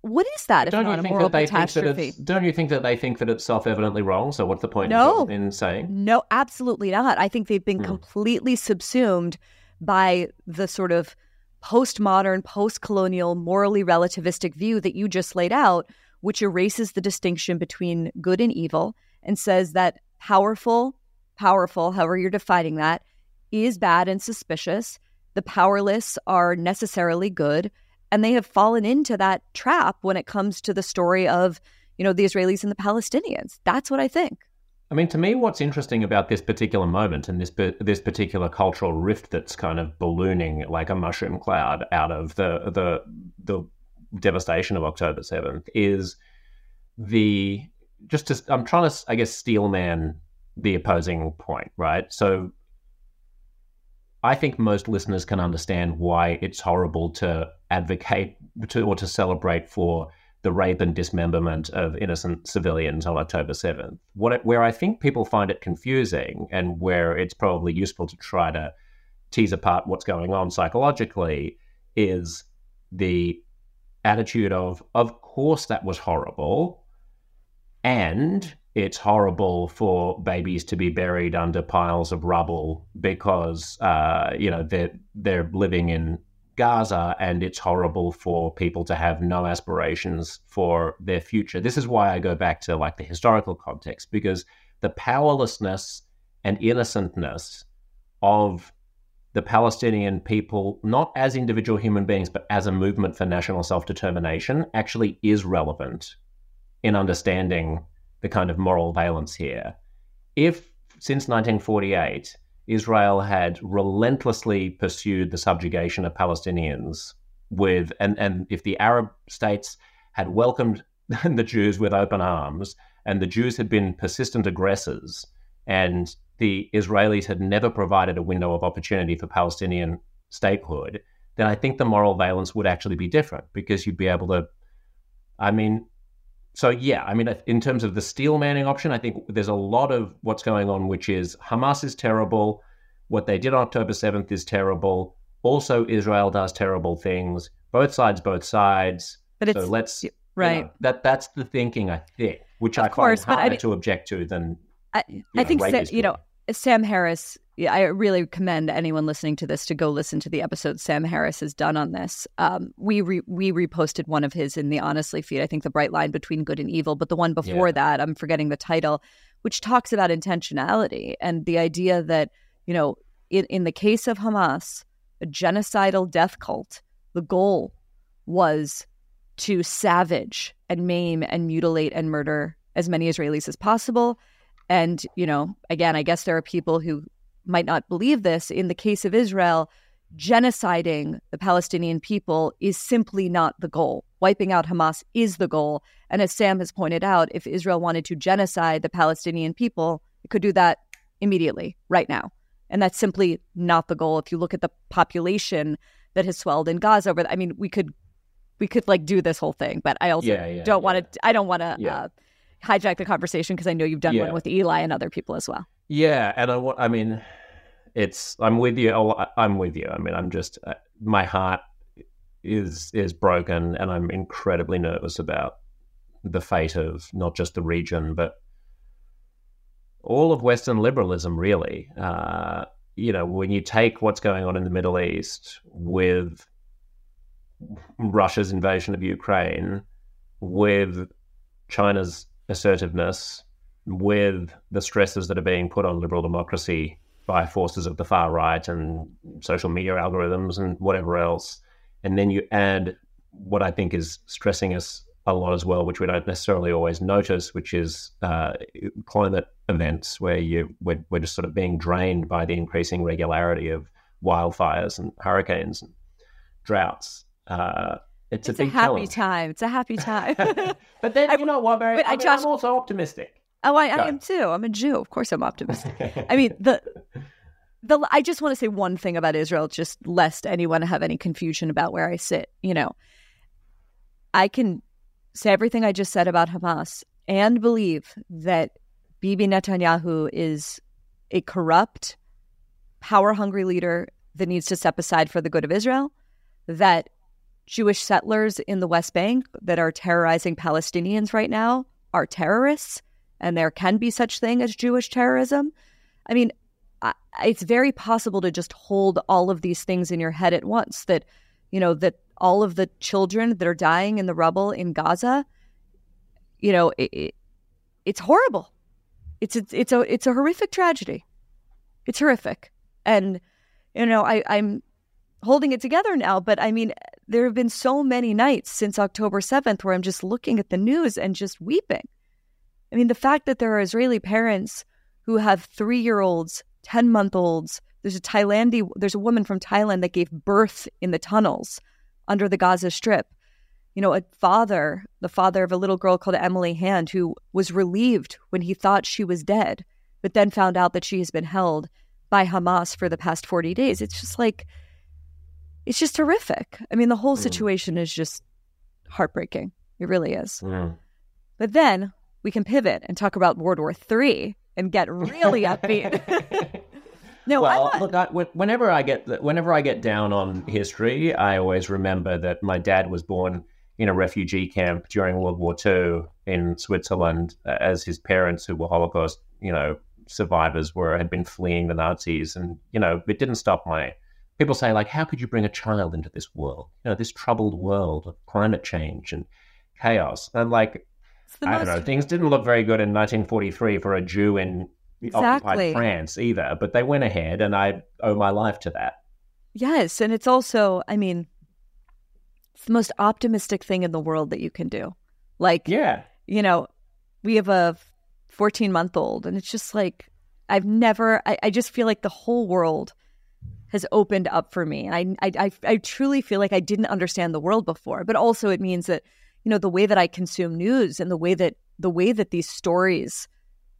what is that? Don't you think that they think that it's, don't you think that they think that it's self-evidently wrong? So what's the point No. in, in saying? No, absolutely not. I think they've been Hmm. completely subsumed by the sort of postmodern, post colonial, morally relativistic view that you just laid out, which erases the distinction between good and evil and says that powerful, powerful, however you're defining that, is bad and suspicious. The powerless are necessarily good. And they have fallen into that trap when it comes to the story of, you know, the Israelis and the Palestinians. That's what I think. I mean, to me, what's interesting about this particular moment and this this particular cultural rift that's kind of ballooning like a mushroom cloud out of the the the devastation of October seventh is the just to I'm trying to I guess steelman the opposing point, right? So I think most listeners can understand why it's horrible to advocate to, or to celebrate for the rape and dismemberment of innocent civilians on October 7th. What it, where I think people find it confusing and where it's probably useful to try to tease apart what's going on psychologically is the attitude of of course that was horrible and it's horrible for babies to be buried under piles of rubble because uh, you know they're they're living in Gaza, and it's horrible for people to have no aspirations for their future. This is why I go back to like the historical context because the powerlessness and innocentness of the Palestinian people, not as individual human beings, but as a movement for national self determination, actually is relevant in understanding the kind of moral valence here. If since 1948, Israel had relentlessly pursued the subjugation of Palestinians with, and, and if the Arab states had welcomed <laughs> the Jews with open arms, and the Jews had been persistent aggressors, and the Israelis had never provided a window of opportunity for Palestinian statehood, then I think the moral valence would actually be different because you'd be able to, I mean, so yeah, I mean, in terms of the steel manning option, I think there's a lot of what's going on, which is Hamas is terrible. What they did on October 7th is terrible. Also, Israel does terrible things. Both sides, both sides. But it's so let's you right. know, that that's the thinking I think, which Of I find I harder mean- to object to than I, you I know, think you know. Sam Harris. Yeah, I really commend anyone listening to this to go listen to the episode Sam Harris has done on this. Um, we re- we reposted one of his in the Honestly feed. I think the bright line between good and evil, but the one before Yeah. that, I'm forgetting the title, which talks about intentionality and the idea that you know, in in the case of Hamas, a genocidal death cult, the goal was to savage and maim and mutilate and murder as many Israelis as possible. And, you know, again, I guess there are people who might not believe this. In the case of Israel, genociding the Palestinian people is simply not the goal. Wiping out Hamas is the goal. And as Sam has pointed out, if Israel wanted to genocide the Palestinian people, it could do that immediately, right now. And that's simply not the goal. If you look at the population that has swelled in Gaza over, I mean, we could we could like do this whole thing, but I also Yeah, yeah, don't yeah. want to. I don't want to Yeah. uh, hijack the conversation because I know you've done Yeah. one with Eli and other people as well. Yeah, and I, I mean, it's I'm with you. I'm with you. I mean, I'm just uh, my heart is is broken, and I'm incredibly nervous about the fate of not just the region, but all of Western liberalism. Really, uh, you know, when you take what's going on in the Middle East with Russia's invasion of Ukraine, with China's assertiveness, with the stresses that are being put on liberal democracy by forces of the far right and social media algorithms and whatever else. And then you add what I think is stressing us a lot as well, which we don't necessarily always notice, which is uh, climate events where you we're, we're just sort of being drained by the increasing regularity of wildfires and hurricanes and droughts. Uh, it's, It's a a happy challenge. time. It's a happy time. <laughs> but then I- you know what, Bari? Wait, I I mean, I'm also optimistic. oh, I, I am too. I'm a Jew. Of course, I'm optimistic. <laughs> I mean, the the I just want to say one thing about Israel, just lest anyone have any confusion about where I sit. You know, I can say everything I just said about Hamas and believe that Bibi Netanyahu is a corrupt, power hungry leader that needs to step aside for the good of Israel. That Jewish settlers in the West Bank that are terrorizing Palestinians right now are terrorists, and there can be such thing as Jewish terrorism. I mean, it's very possible to just hold all of these things in your head at once. That you know that all of the children that are dying in the rubble in Gaza, you know, it, it, it's horrible. It's, it's it's a it's a horrific tragedy. It's horrific, and you know, I, I'm holding it together now. But I mean, there have been so many nights since October 7th where I'm just looking at the news and just weeping. I mean, the fact that there are Israeli parents who have three year olds, 10 month olds, there's a Thailandia, there's a woman from Thailand that gave birth in the tunnels under the Gaza Strip. You know, a father, the father of a little girl called Emily Hand, who was relieved when he thought she was dead, but then found out that she has been held by Hamas for the past 40 days. It's just like, it's just horrific. I mean, the whole mm. situation is just heartbreaking. It really is. Mm. But then we can pivot and talk about World War III and get really upbeat. <laughs> no, well, I look, I, whenever I get whenever I get down on history, I always remember that my dad was born in a refugee camp during World War II in Switzerland, as his parents, who were Holocaust, you know, survivors, were had been fleeing the Nazis, and you know, it didn't stop my people say like how could you bring a child into this world? You know this troubled world of climate change and chaos. And like i most... don't know things didn't look very good in 1943 for a jew in exactly. occupied france either but they went ahead and i owe my life to that. Yes and it's also i mean it's the most optimistic thing in the world that you can do. Like yeah. you know we have a 14 month old and it's just like i've never I, I just feel like the whole world has opened up for me. I, I, I truly feel like I didn't understand the world before, but also it means that, you know, the way that I consume news and the way that the way that these stories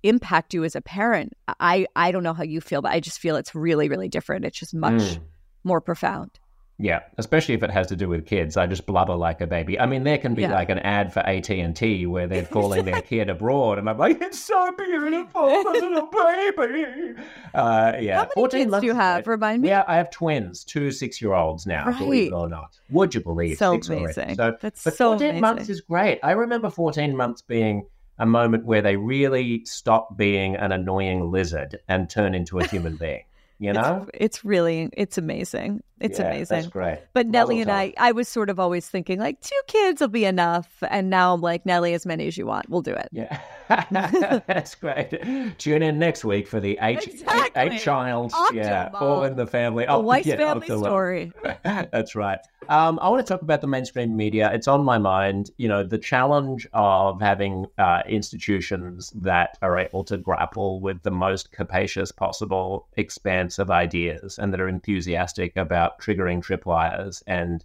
impact you as a parent, I, I don't know how you feel, but I just feel it's really, really different. It's just much mm. more profound. Yeah, especially if it has to do with kids. I just blubber like a baby. I mean, there can be yeah. like an ad for AT and T where they're <laughs> calling their kid abroad, and I'm like, it's so beautiful, <laughs> little baby. Uh, yeah. How many kids do you have? Remind me. Yeah, I have twins, two six-year-olds now. Right. Believe it or not, would you believe? So six amazing. Already. So that's but so 14 amazing. months is great. I remember 14 months being a moment where they really stop being an annoying lizard and turn into a human being. You <laughs> know, it's, it's really it's amazing. It's yeah, amazing. That's great. But Nellie and I, I was sort of always thinking like two kids will be enough, and now I'm like Nellie, as many as you want, we'll do it. Yeah, <laughs> that's great. Tune in next week for the eight exactly. eight, eight child, Octomom. yeah, all in the family, oh, Weiss yeah, family story. <laughs> that's right. Um, I want to talk about the mainstream media. It's on my mind. You know, the challenge of having uh, institutions that are able to grapple with the most capacious possible expanse of ideas and that are enthusiastic about triggering tripwires and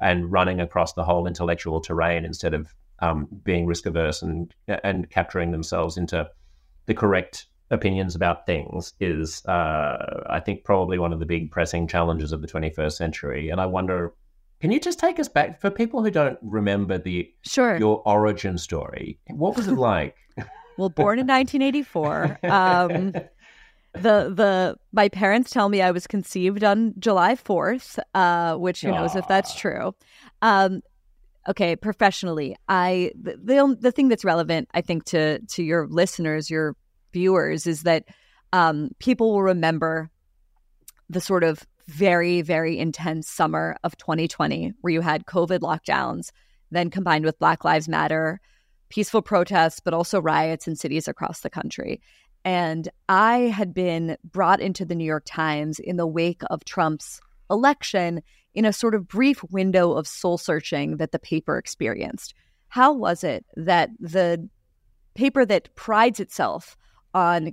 and running across the whole intellectual terrain instead of um, being risk averse and and capturing themselves into the correct opinions about things is, uh, I think, probably one of the big pressing challenges of the 21st century. And I wonder can you just take us back for people who don't remember the sure your origin story? What was it like? well, born in 1984. Um, <laughs> the the my parents tell me I was conceived on July 4th, uh, which who knows if that's true. Um, okay, professionally, I the, the the thing that's relevant, I think, to to your listeners, your viewers, is that um, people will remember the sort of very, very intense summer of 2020, where you had COVID lockdowns, then combined with Black Lives Matter, peaceful protests, but also riots in cities across the country. And I had been brought into the New York Times in the wake of Trump's election in a sort of brief window of soul searching that the paper experienced. How was it that the paper that prides itself on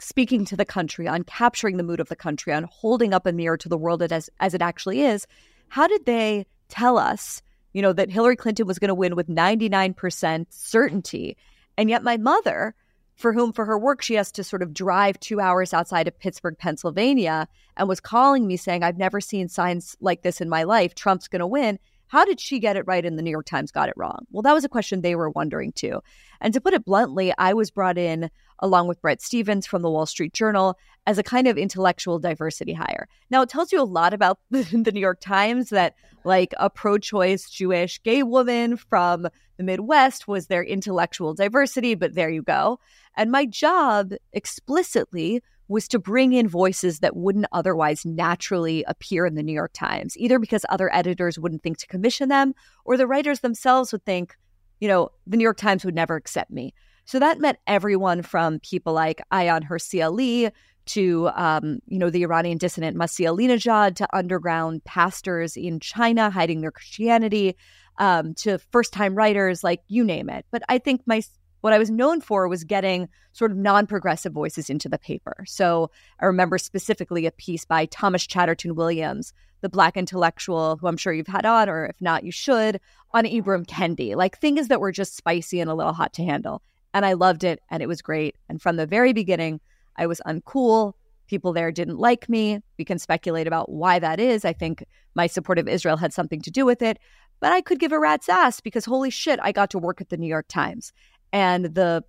speaking to the country, on capturing the mood of the country, on holding up a mirror to the world as, as it actually is, how did they tell us, you know, that Hillary Clinton was going to win with 99% certainty? And yet my mother, for whom for her work she has to sort of drive two hours outside of Pittsburgh, Pennsylvania, and was calling me saying, I've never seen signs like this in my life. Trump's going to win. How did she get it right and the New York Times got it wrong? Well, that was a question they were wondering too. And to put it bluntly, I was brought in along with Bret Stephens from the Wall Street Journal as a kind of intellectual diversity hire. Now, it tells you a lot about <laughs> the New York Times that, like, a pro choice Jewish gay woman from the Midwest was their intellectual diversity, but there you go. And my job explicitly was to bring in voices that wouldn't otherwise naturally appear in the New York Times, either because other editors wouldn't think to commission them or the writers themselves would think, you know, the New York Times would never accept me. So that meant everyone from people like Ayaan Hirsi Ali to, um, you know, the Iranian dissident Masih Alinejad to underground pastors in China hiding their Christianity um, to first time writers, like you name it. But I think my what I was known for was getting sort of non progressive voices into the paper. So I remember specifically a piece by Thomas Chatterton Williams, the Black intellectual who I'm sure you've had on, or if not, you should, on Ibram Kendi, like things that were just spicy and a little hot to handle. And I loved it and it was great. And from the very beginning, I was uncool. People there didn't like me. We can speculate about why that is. I think my support of Israel had something to do with it. But I could give a rat's ass because holy shit, I got to work at the New York Times and the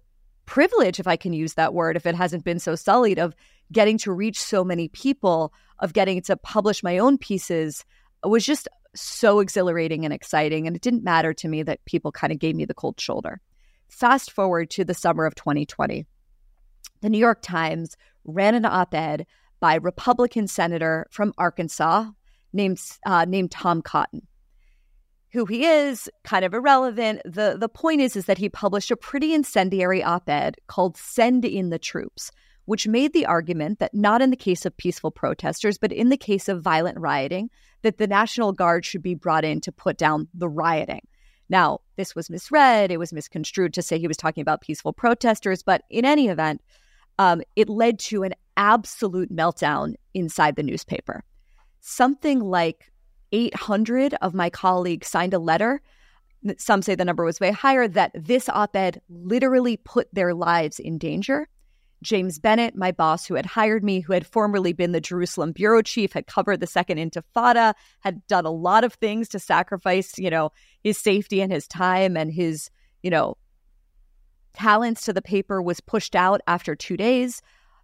privilege, if I can use that word, if it hasn't been so sullied, of getting to reach so many people, of getting to publish my own pieces was just so exhilarating and exciting. And it didn't matter to me that people kind of gave me the cold shoulder. Fast forward to the summer of 2020. The New York Times ran an op ed by Republican senator from Arkansas named, uh, named Tom Cotton who he is, kind of irrelevant. The the point is is that he published a pretty incendiary op-ed called Send in the Troops, which made the argument that not in the case of peaceful protesters, but in the case of violent rioting, that the National Guard should be brought in to put down the rioting. Now, this was misread, it was misconstrued to say he was talking about peaceful protesters, but in any event, um, it led to an absolute meltdown inside the newspaper. Something like 800 of my colleagues signed a letter. Some say the number was way higher, that this op ed literally put their lives in danger. James Bennet, my boss who had hired me, who had formerly been the Jerusalem bureau chief, had covered the Second Intifada, had done a lot of things to sacrifice, you know, his safety and his time and his, you know, talents to the paper was pushed out after two days.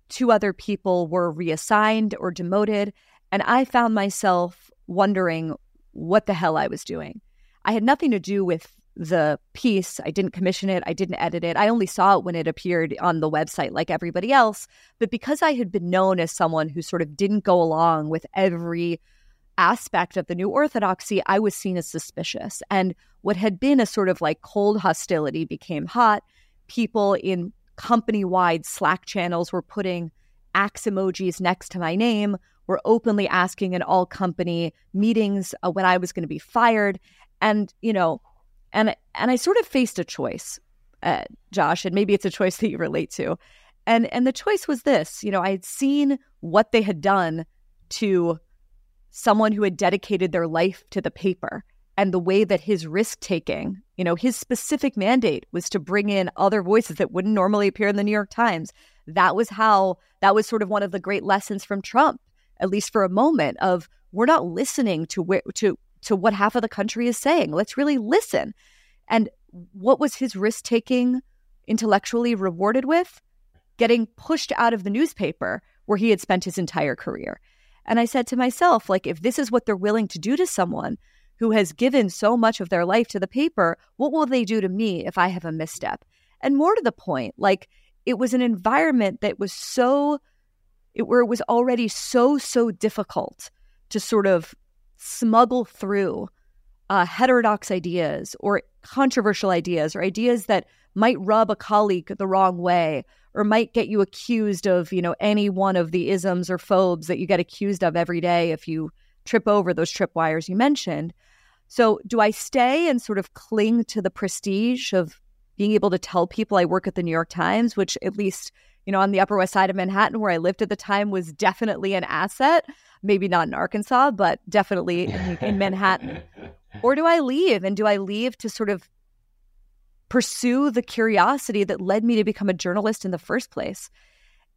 Two other people were reassigned or demoted. And I found myself wondering what the hell I was doing. I had nothing to do with the piece. I didn't commission it. I didn't edit it. I only saw it when it appeared on the website like everybody else. But because I had been known as someone who sort of didn't go along with every aspect of the new orthodoxy, I was seen as suspicious. And what had been a sort of like cold hostility became hot. People in company wide Slack channels were putting axe emojis next to my name were openly asking in all company meetings uh, when I was going to be fired. And, you know, and and I sort of faced a choice, uh, Josh, and maybe it's a choice that you relate to. And and the choice was this, you know, I had seen what they had done to someone who had dedicated their life to the paper and the way that his risk taking, you know, his specific mandate was to bring in other voices that wouldn't normally appear in the New York Times. That was how that was sort of one of the great lessons from Trump at least for a moment, of we're not listening to where to to what half of the country is saying. Let's really listen. And what was his risk taking intellectually rewarded with? Getting pushed out of the newspaper where he had spent his entire career. And I said to myself, like, if this is what they're willing to do to someone who has given so much of their life to the paper, what will they do to me if I have a misstep? And more to the point, like, it was an environment that was so it, where it was already so, so difficult to sort of smuggle through uh, heterodox ideas or controversial ideas or ideas that might rub a colleague the wrong way or might get you accused of, you know, any one of the isms or phobes that you get accused of every day if you trip over those tripwires you mentioned. So, do I stay and sort of cling to the prestige of being able to tell people I work at the New York Times, which at least you know, on the Upper West Side of Manhattan, where I lived at the time, was definitely an asset. Maybe not in Arkansas, but definitely in, in Manhattan. <laughs> Or do I leave? And do I leave to sort of pursue the curiosity that led me to become a journalist in the first place?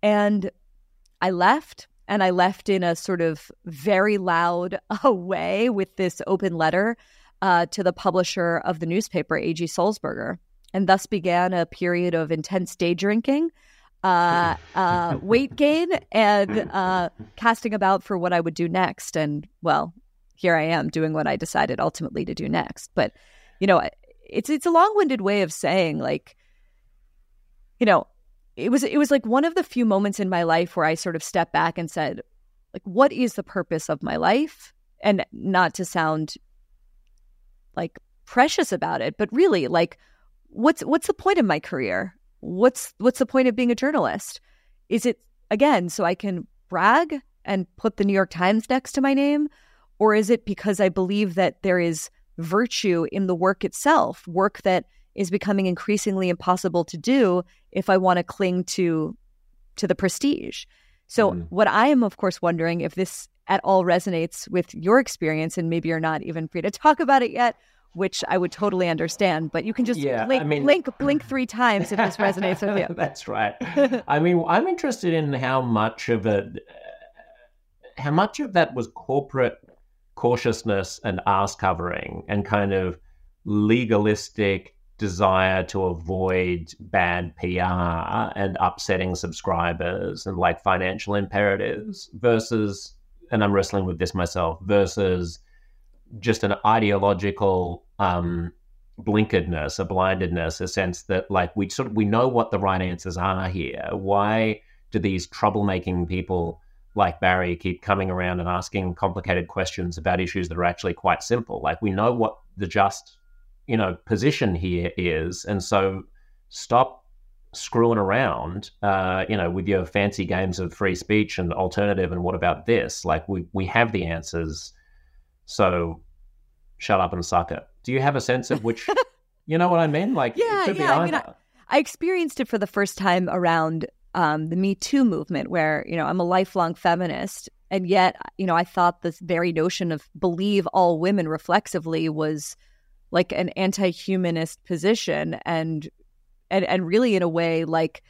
And I left, and I left in a sort of very loud uh, <laughs> way with this open letter uh, to the publisher of the newspaper, A.G. Sulzberger, and thus began a period of intense day drinking, uh, <laughs> uh, weight gain, and uh, casting about for what I would do next. And well, here I am doing what I decided ultimately to do next. But you know, it's it's a long-winded way of saying like, you know, it was it was like one of the few moments in my life where I sort of stepped back and said, like, what is the purpose of my life? And not to sound like precious about it, but really like what's what's the point of my career? What's what's the point of being a journalist? Is it again so I can brag and put the New York Times next to my name? Or is it because I believe that there is virtue in the work itself, work that is becoming increasingly impossible to do if I want to cling to to the prestige. So mm. what I am of course wondering if this at all resonates with your experience and maybe you're not even free to talk about it yet, which I would totally understand, but you can just yeah, blink, I mean, blink blink 3 times if this resonates with you. <laughs> That's right. <laughs> I mean, I'm interested in how much of it how much of that was corporate cautiousness and ass covering and kind of legalistic desire to avoid bad PR and upsetting subscribers and like financial imperatives versus, and I'm wrestling with this myself, versus just an ideological um, blinkeredness, a blindedness, a sense that like we sort of we know what the right answers are here. Why do these troublemaking people like Bari keep coming around and asking complicated questions about issues that are actually quite simple. Like we know what the just, you know, position here is, and so stop screwing around, uh, you know, with your fancy games of free speech and alternative and what about this? Like we we have the answers, so shut up and suck it. Do you have a sense of which? <laughs> you know what I mean? Like yeah, yeah. I mean, I, I experienced it for the first time around um, the Me Too movement, where you know I'm a lifelong feminist, and yet you know I thought this very notion of believe all women reflexively was like an anti-humanist position, and and and really in a way like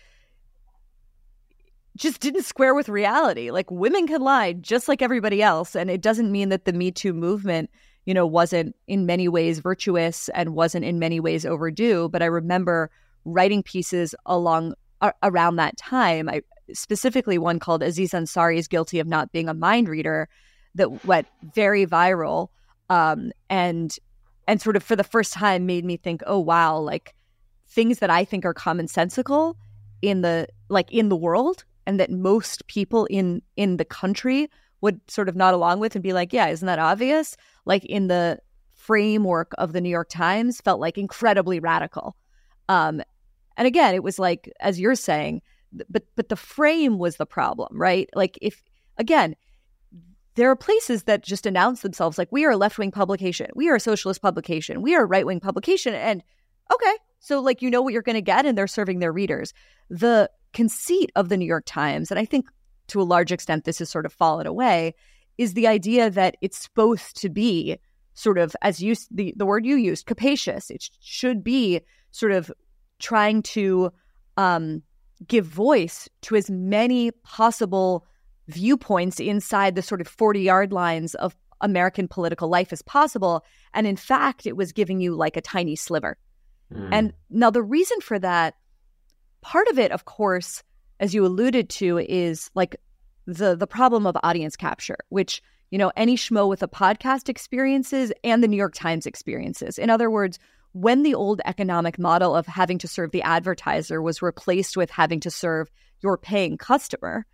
just didn't square with reality. Like women can lie just like everybody else, and it doesn't mean that the Me Too movement you know wasn't in many ways virtuous and wasn't in many ways overdue. But I remember writing pieces along around that time. I specifically one called Aziz Ansari is guilty of not being a mind reader that went very viral um, and and sort of for the first time made me think, oh wow, like things that I think are commonsensical in the like in the world and that most people in in the country would sort of nod along with and be like, yeah, isn't that obvious? Like in the framework of the New York Times felt like incredibly radical. Um, and again, it was like, as you're saying, but but the frame was the problem, right? Like if again, there are places that just announce themselves like we are a left wing publication, we are a socialist publication, we are a right wing publication, and okay, so like you know what you're going to get, and they're serving their readers. The conceit of the New York Times, and I think to a large extent this has sort of fallen away, is the idea that it's supposed to be sort of as you the the word you used capacious. It should be sort of trying to um, give voice to as many possible viewpoints inside the sort of 40 yard lines of American political life as possible. And in fact, it was giving you like a tiny sliver. Mm. And now the reason for that, part of it, of course, as you alluded to, is like the the problem of audience capture, which you know any schmo with a podcast experiences and the New York Times experiences. In other words, when the old economic model of having to serve the advertiser was replaced with having to serve your paying customer,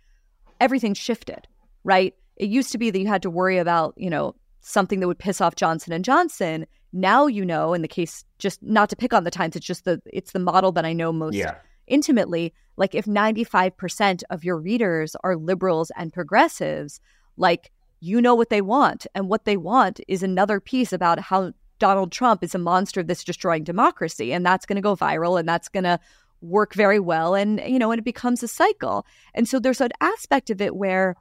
everything shifted, right? It used to be that you had to worry about, you know, something that would piss off Johnson and Johnson. Now you know, in the case just not to pick on the times, it's just the it's the model that I know most yeah. Intimately. Like if 95% of your readers are liberals and progressives, like you know what they want. And what they want is another piece about how Donald Trump is a monster that's destroying democracy, and that's going to go viral, and that's going to work very well, and you know, and it becomes a cycle. And so there's an aspect of it where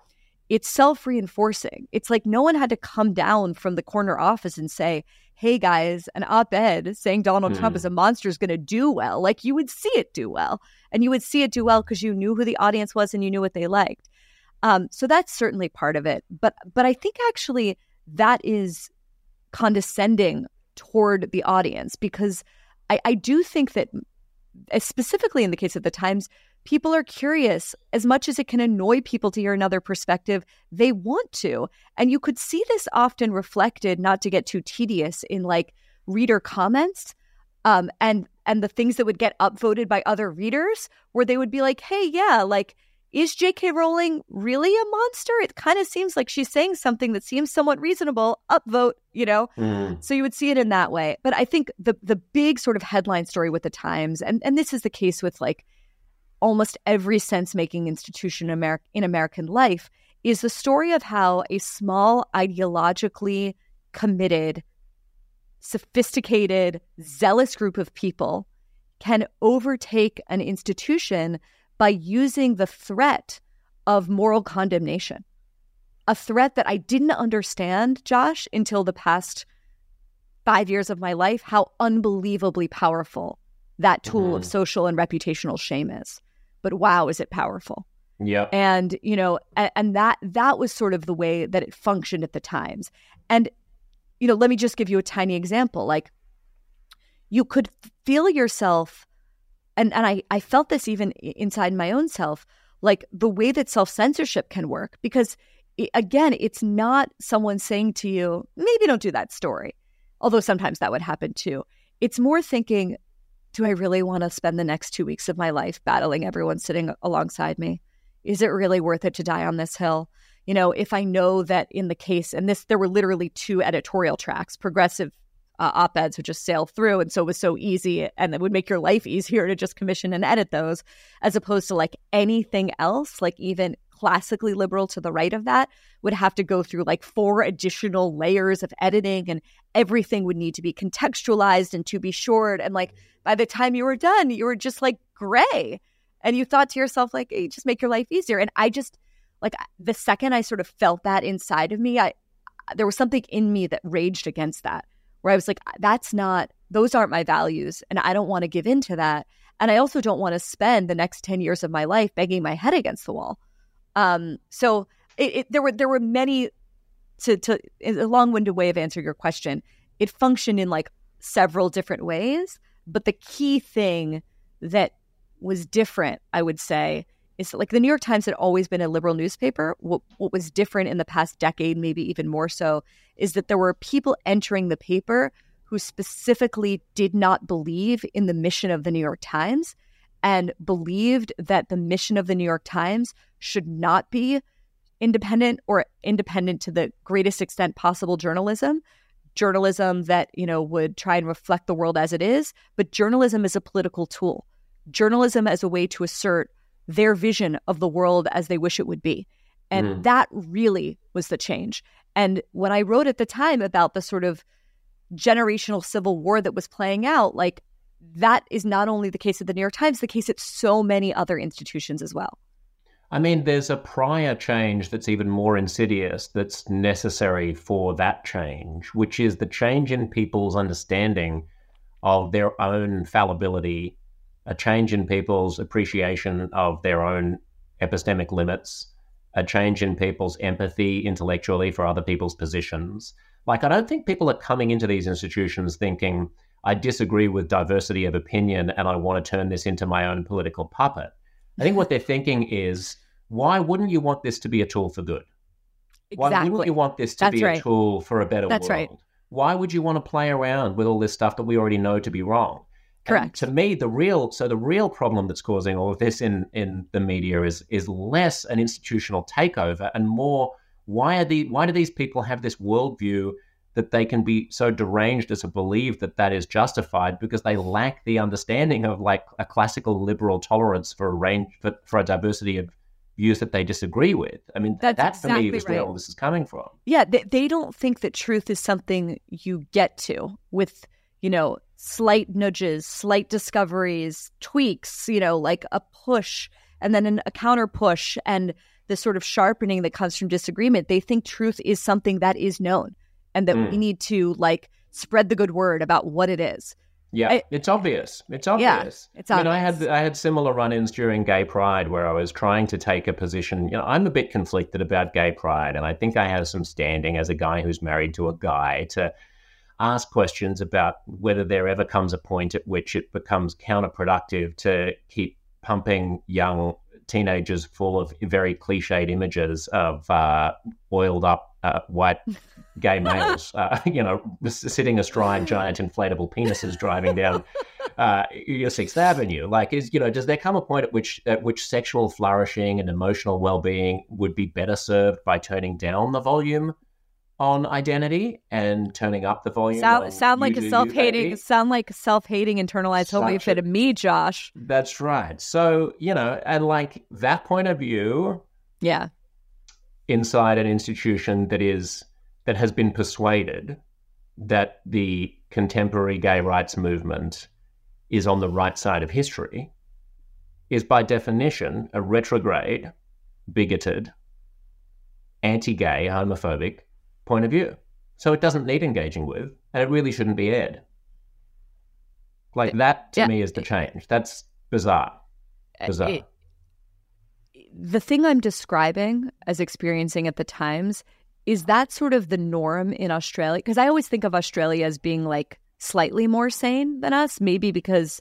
it's self reinforcing. It's like no one had to come down from the corner office and say, hey guys, an op ed saying Donald mm. Trump is hmm. a monster is going to do well. Like you would see it do well. And you would see it do well because you knew who the audience was and you knew what they liked. Um, so that's certainly part of it. But but I think actually that is condescending toward the audience because I, I do think that specifically in the case of the Times, people are curious as much as it can annoy people to hear another perspective they want to and you could see this often reflected not to get too tedious in like reader comments um, and and the things that would get upvoted by other readers where they would be like hey yeah like is J.K. Rowling really a monster? It kind of seems like she's saying something that seems somewhat reasonable. Upvote, you know. Mm. So you would see it in that way. But I think the the big sort of headline story with the Times, and and this is the case with like almost every sense making institution in, Ameri- in American life, is the story of how a small ideologically committed, sophisticated, zealous group of people can overtake an institution by using the threat of moral condemnation, a threat that I didn't understand, Josh, until the past five years of my life, how unbelievably powerful that tool mm-hmm. of social and reputational shame is. But wow, is it powerful? Yeah. And, you know, and, and that that was sort of the way that it functioned at the times. And, you know, let me just give you a tiny example. Like you could feel yourself and and I I felt this even inside my own self, like the way that self censorship can work, because again, it's not someone saying to you, maybe don't do that story, although sometimes that would happen too. It's more thinking, do I really want to spend the next two weeks of my life battling everyone sitting alongside me? Is it really worth it to die on this hill? You know, if I know that in the case, and this, there were literally two editorial tracks, progressive uh, op eds would just sail through. And so it was so easy and it would make your life easier to just commission and edit those as opposed to like anything else, like even classically liberal to the right of that would have to go through like four additional layers of editing and everything would need to be contextualized and to be short. And like by the time you were done, you were just like gray. And you thought to yourself, like, hey, just make your life easier. And I just like the second I sort of felt that inside of me, I there was something in me that raged against that where I was like, that's not, those aren't my values. And I don't want to give in to that. And I also don't want to spend the next 10 years of my life banging my head against the wall. Um, so it, it, there were, there were many to, to a long winded way of answering your question. It functioned in like several different ways. But the key thing that was different, I would say, is that like the New York Times had always been a liberal newspaper. What, what was different in the past decade, maybe even more so, is that there were people entering the paper who specifically did not believe in the mission of the New York Times and believed that the mission of the New York Times should not be independent or independent to the greatest extent possible journalism journalism that you know would try and reflect the world as it is but journalism is a political tool journalism as a way to assert their vision of the world as they wish it would be. And mm. that really was the change. And when I wrote at the time about the sort of generational civil war that was playing out, like that is not only the case at the New York Times, the case at so many other institutions as well. I mean, there's a prior change that's even more insidious that's necessary for that change, which is the change in people's understanding of their own fallibility a change in people's appreciation of their own epistemic limits, a change in people's empathy intellectually for other people's positions. Like, I don't think people are coming into these institutions thinking, I disagree with diversity of opinion and I want to turn this into my own political puppet. I think what they're thinking is, why wouldn't you want this to be a tool for good? Exactly. Why wouldn't you want this to That's be right. a tool for a better That's world? Right. Why would you want to play around with all this stuff that we already know to be wrong? Correct. And to me, the real so the real problem that's causing all of this in in the media is is less an institutional takeover and more why are the why do these people have this worldview that they can be so deranged as to believe that that is justified because they lack the understanding of like a classical liberal tolerance for a range for, for a diversity of views that they disagree with. I mean, That's that for exactly me is right. where all this is coming from. Yeah, they, they don't think that truth is something you get to with you know, slight nudges, slight discoveries, tweaks, you know, like a push and then an, a counter push and the sort of sharpening that comes from disagreement. They think truth is something that is known and that mm. we need to like spread the good word about what it is. Yeah, I, it's obvious. It's obvious. Yeah, it's obvious. I mean, I had I had similar run-ins during Gay Pride where I was trying to take a position. You know, I'm a bit conflicted about Gay Pride, and I think I have some standing as a guy who's married to a guy to ask questions about whether there ever comes a point at which it becomes counterproductive to keep pumping young teenagers full of very cliched images of uh, oiled up uh, white <laughs> gay males, uh, <laughs> you know, sitting astride giant inflatable penises driving down uh, Sixth Avenue. Like, is you know, does there come a point at which at which sexual flourishing and emotional well being would be better served by turning down the volume on identity and turning up the volume. Sound, sound like a self hating, sound like self hating internalized homophobia to me, Josh. That's right. So you know, and like that point of view, yeah, inside an institution that is that has been persuaded that the contemporary gay rights movement is on the right side of history, is by definition a retrograde, bigoted, anti-gay, homophobic point of view. So it doesn't need engaging with, and it really shouldn't be aired. Like that to yeah. me is the change. That's bizarre. Uh, bizarre. It, the thing I'm describing as experiencing at the Times is that sort of the norm in Australia? Because I always think of Australia as being like slightly more sane than us, maybe because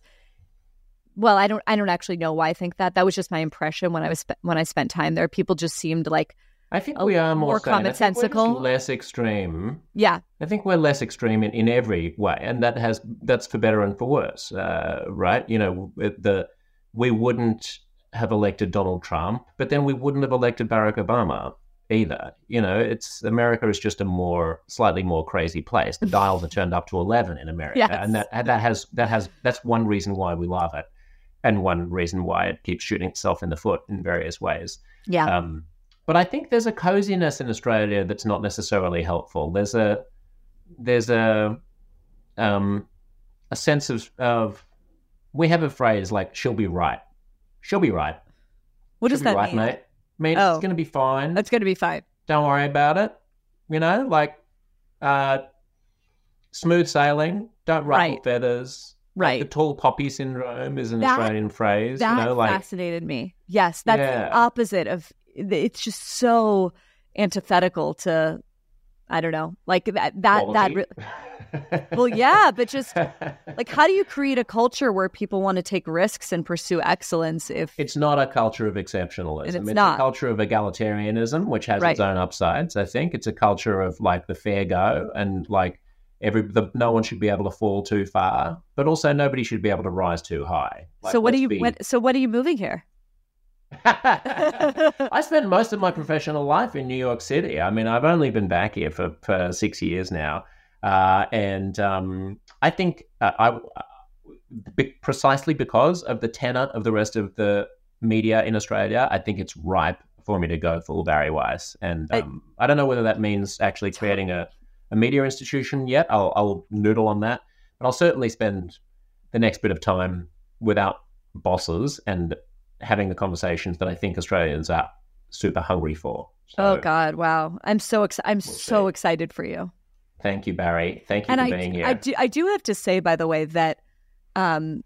well, I don't I don't actually know why I think that. That was just my impression when I was when I spent time there. People just seemed like I think we are more, more commonsensical, less extreme. Yeah, I think we're less extreme in, in every way, and that has that's for better and for worse, uh, right? You know, the we wouldn't have elected Donald Trump, but then we wouldn't have elected Barack Obama either. You know, it's America is just a more slightly more crazy place. The dials are turned up to eleven in America, yes. and that that has that has that's one reason why we love it, and one reason why it keeps shooting itself in the foot in various ways. Yeah. Um, but I think there's a coziness in Australia that's not necessarily helpful. There's a there's a um, a sense of of we have a phrase like "she'll be right." She'll be right. What she'll does that right, mean? Mate. I mean, oh, it's going to be fine. It's going to be fine. Don't worry about it. You know, like uh, smooth sailing. Don't ruffle right. feathers. Right. Like the tall poppy syndrome is an that, Australian phrase. That you know, like, fascinated me. Yes, that's yeah. the opposite of it's just so antithetical to I don't know, like that that Quality. that. <laughs> Well, yeah, but just <laughs> like how do you create a culture where people want to take risks and pursue excellence? If it's not a culture of exceptionalism, it's, it's not. a culture of egalitarianism, which has right. its own upsides. I think it's a culture of like the fair go and like every the, no one should be able to fall too far, but also nobody should be able to rise too high. Like, so what are you? Be... What, so what are you moving here? <laughs> I spent most of my professional life in New York City. I mean, I've only been back here for, for six years now. Uh, and um, I think uh, I, be, precisely because of the tenor of the rest of the media in Australia, I think it's ripe for me to go full Bari Weiss. And um, I, I, don't know whether that means actually creating a, a media institution yet. I'll, I'll noodle on that. But I'll certainly spend the next bit of time without bosses and having the conversations that I think Australians are super hungry for. So, oh God! Wow, I'm so excited. I'm we'll so see. excited for you. Thank you, Bari. Thank you and for I, being here. I do. I do have to say, by the way, that um,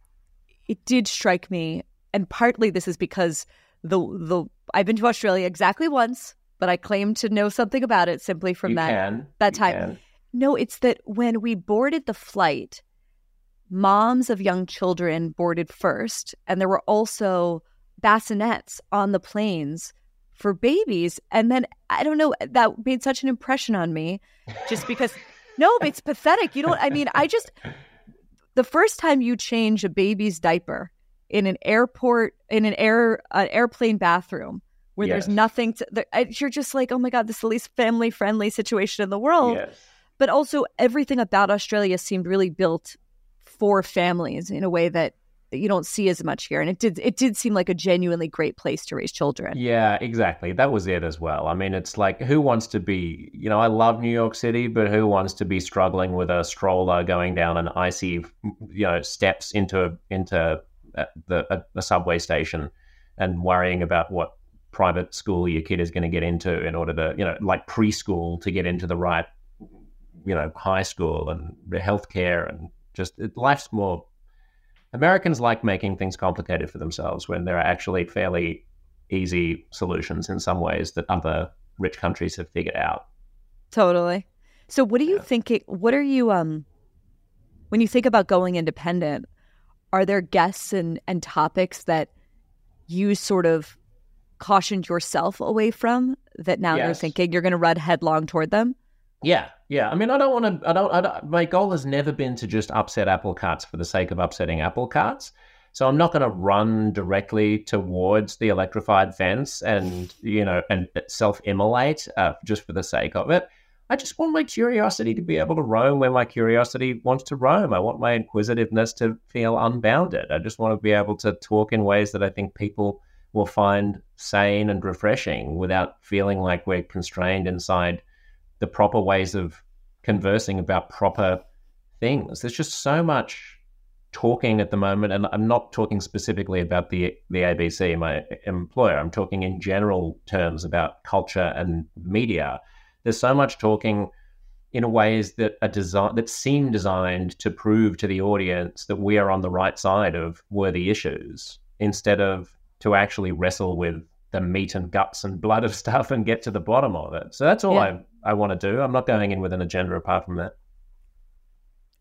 it did strike me, and partly this is because the the I've been to Australia exactly once, but I claim to know something about it simply from you that can. that time. Can. No, it's that when we boarded the flight, moms of young children boarded first, and there were also bassinets on the planes for babies. And then I don't know, that made such an impression on me just <laughs> because no, it's pathetic. You don't, I mean, I just, the first time you change a baby's diaper in an airport, in an air, an airplane bathroom, where yes. there's nothing to, you're just like, oh my God, this is the least family friendly situation in the world. Yes. But also, everything about Australia seemed really built for families in a way that that you don't see as much here and it did it did seem like a genuinely great place to raise children. Yeah exactly. That was it as well. I mean it's like who wants to be you know i love new york city but who wants to be struggling with a stroller going down an icy you know steps into into uh, the a, a subway station and worrying about what private school your kid is going to get into in order to you know like preschool to get into the right you know high school and healthcare and just it, life's more Americans like making things complicated for themselves when there are actually fairly easy solutions in some ways that other rich countries have figured out. Totally. So what are you thinking? What are you um when you think about going independent? Are there guests and and topics that you sort of cautioned yourself away from that now you're thinking you're going to run headlong toward them? Yeah, yeah. I mean, I don't want to. I don't, I don't. My goal has never been to just upset apple carts for the sake of upsetting apple carts. So I'm not going to run directly towards the electrified fence and you know and self-immolate uh, just for the sake of it. I just want my curiosity to be able to roam where my curiosity wants to roam. I want my inquisitiveness to feel unbounded. I just want to be able to talk in ways that I think people will find sane and refreshing without feeling like we're constrained inside the proper ways of conversing about proper things. There's just so much talking at the moment, and I'm not talking specifically about the the ABC, my employer. I'm talking in general terms about culture and media. There's so much talking in ways that are design that seem designed to prove to the audience that we are on the right side of worthy issues, instead of to actually wrestle with the meat and guts and blood of stuff and get to the bottom of it. So that's all Yeah. I I want to do. I'm not going in with an agenda apart from that.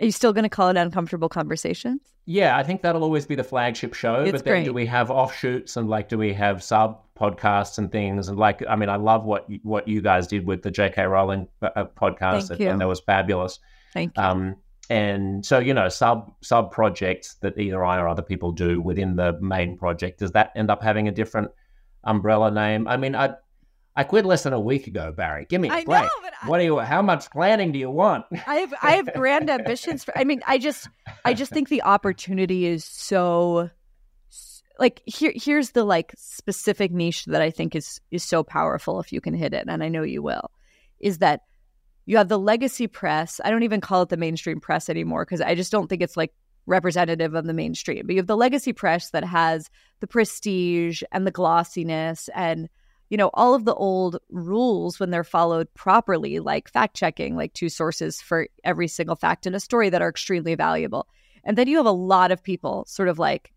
Are you still going to call it uncomfortable conversations? Yeah, I think that'll always be the flagship show. It's but then do we have offshoots and like do we have sub podcasts and things and like I mean I love what you- what you guys did with the J.K. Rowling uh, uh, podcast. You. thought that was fabulous. Thank you. Um, and so you know sub sub projects that either I or other people do within the main project. Does that end up having a different umbrella name? I mean I. I quit less than a week ago, Bari. Give me a I know, break. but what do you? How much planning do you want? <laughs> I have I have grand ambitions for I mean I just I just think the opportunity is so like here here's the like specific niche that I think is is so powerful if you can hit it and I know you will is that you have the legacy press I don't even call it the mainstream press anymore because I just don't think it's like representative of the mainstream but you have the legacy press that has the prestige and the glossiness and you know all of the old rules when they're followed properly like fact checking like two sources for every single fact in a story that are extremely valuable. And then you have a lot of people sort of like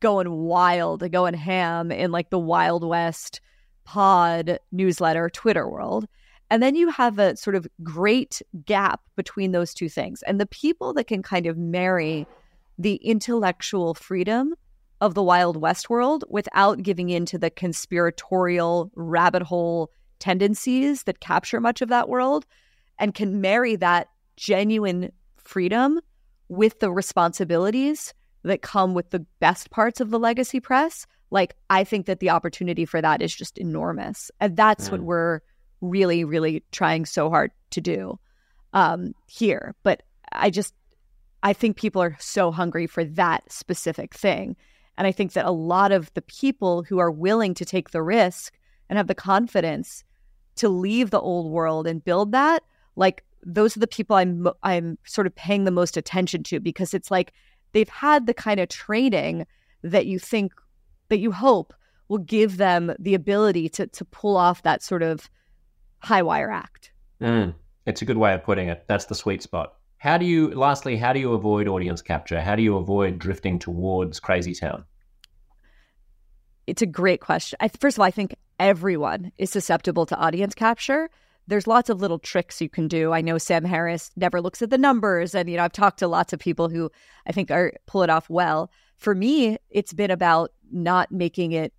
going wild and going ham in like the wild west pod newsletter twitter world. And then you have a sort of great gap between those two things. And the people that can kind of marry the intellectual freedom of the Wild West world without giving in to the conspiratorial rabbit hole tendencies that capture much of that world and can marry that genuine freedom with the responsibilities that come with the best parts of the legacy press. Like, I think that the opportunity for that is just enormous. And that's what Mm. we're really, really trying so hard to do um, here. But I just, I think people are so hungry for that specific thing. And I think that a lot of the people who are willing to take the risk and have the confidence to leave the old world and build that, like those are the people I'm I'm sort of paying the most attention to because it's like they've had the kind of training that you think that you hope will give them the ability to to pull off that sort of high wire act. Mm, it's a good way of putting it. That's the sweet spot. How do you, lastly, how do you avoid audience capture? How do you avoid drifting towards Crazy Town? It's a great question. I, first of all, I think everyone is susceptible to audience capture. There's lots of little tricks you can do. I know Sam Harris never looks at the numbers, and you know I've talked to lots of people who I think are pull it off well. For me, it's been about not making it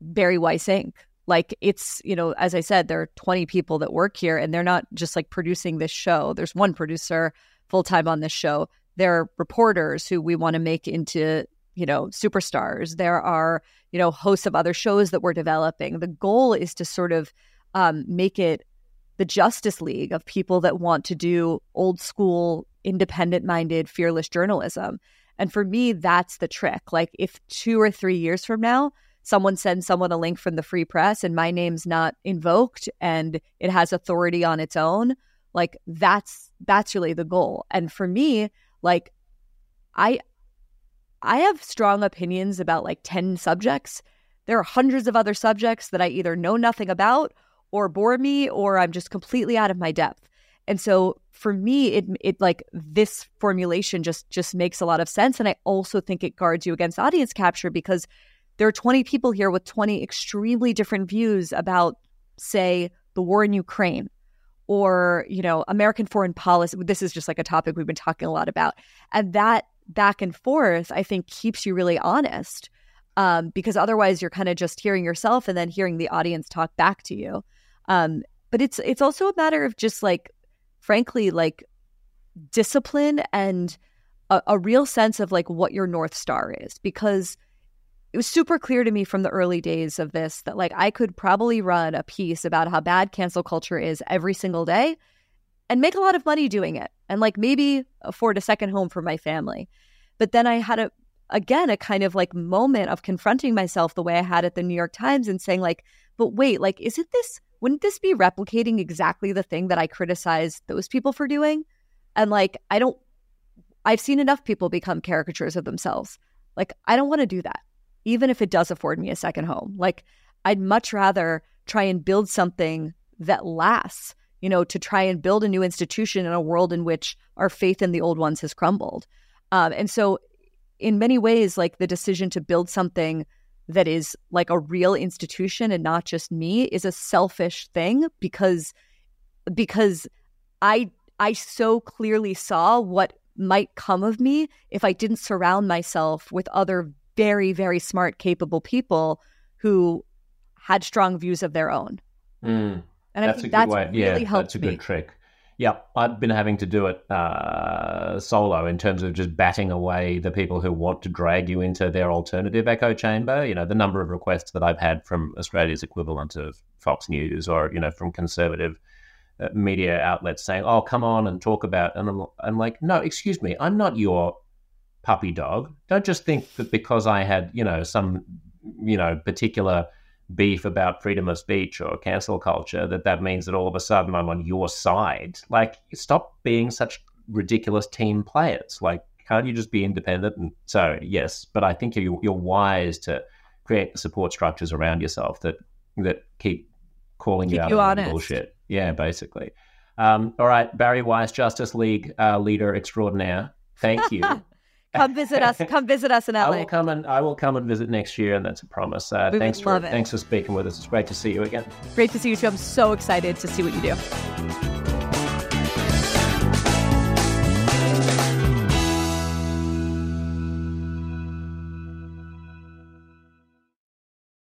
Bari Weiss Inc. Like it's you know, as I said, there are 20 people that work here, and they're not just like producing this show. There's one producer full time on this show. There are reporters who we want to make into you know superstars. There are you know hosts of other shows that we're developing. The goal is to sort of um, make it the Justice League of people that want to do old school, independent minded, fearless journalism. And for me, that's the trick. Like, if two or three years from now, someone sends someone a link from the free press and my name's not invoked and it has authority on its own, like that's that's really the goal. And for me, like I I have strong opinions about like 10 subjects. There are hundreds of other subjects that I either know nothing about or bore me or I'm just completely out of my depth. And so for me it it like this formulation just just makes a lot of sense and I also think it guards you against audience capture because there are 20 people here with 20 extremely different views about say the war in Ukraine or you know american foreign policy. This is just like a topic we've been talking a lot about. And that back and forth i think keeps you really honest um, because otherwise you're kind of just hearing yourself and then hearing the audience talk back to you. Um, but it's it's also a matter of just like frankly like discipline and a, a real sense of like what your north star is. Because it was super clear to me from the early days of this that like I could probably run a piece about how bad cancel culture is every single day and make a lot of money doing it and like maybe afford a second home for my family. But then I had a again a kind of like moment of confronting myself the way I had at the New York Times and saying like, but wait, like isn't this wouldn't this be replicating exactly the thing that I criticize those people for doing? And like I don't I've seen enough people become caricatures of themselves. Like I don't want to do that even if it does afford me a second home. Like, I'd much rather try and build something that lasts, you know, to try and build a new institution in a world in which our faith in the old ones has crumbled. Um, and so, in many ways, like the decision to build something that is like a real institution and not just me is a selfish thing because because I I so clearly saw what might come of me if I didn't surround myself with other very, very smart, capable people who had strong views of their own. Mm, and I think that's way. really yeah, helped That's a good me. trick. Yeah, I've been having to do it uh, solo in terms of just batting away the people who want to drag you into their alternative echo chamber. You know, the number of requests that I've had from Australia's equivalent of Fox News or, you know, from conservative uh, media outlets saying, oh, come on and talk about. And I'm, I'm like, no, excuse me, I'm not your puppy dog. Don't just think that because I had, you know, some, you know, particular beef about freedom of speech or cancel culture that that means that all of a sudden I'm on your side. Like, stop being such ridiculous team players. Like, can't you just be independent? And so, yes, but I think you're, you're wise to create support structures around yourself that that keep calling keep you out you on bullshit. Yeah, basically. Um, all right, Bari Weiss, Justice League uh, leader extraordinaire. Thank you. <laughs> come visit us. Come visit us in LA. <laughs> I will come and I will come and visit next year, and that's a promise. Uh, thanks for thanks for speaking with us. It's great to see you again. Great to see you too. I'm so excited to see what you do.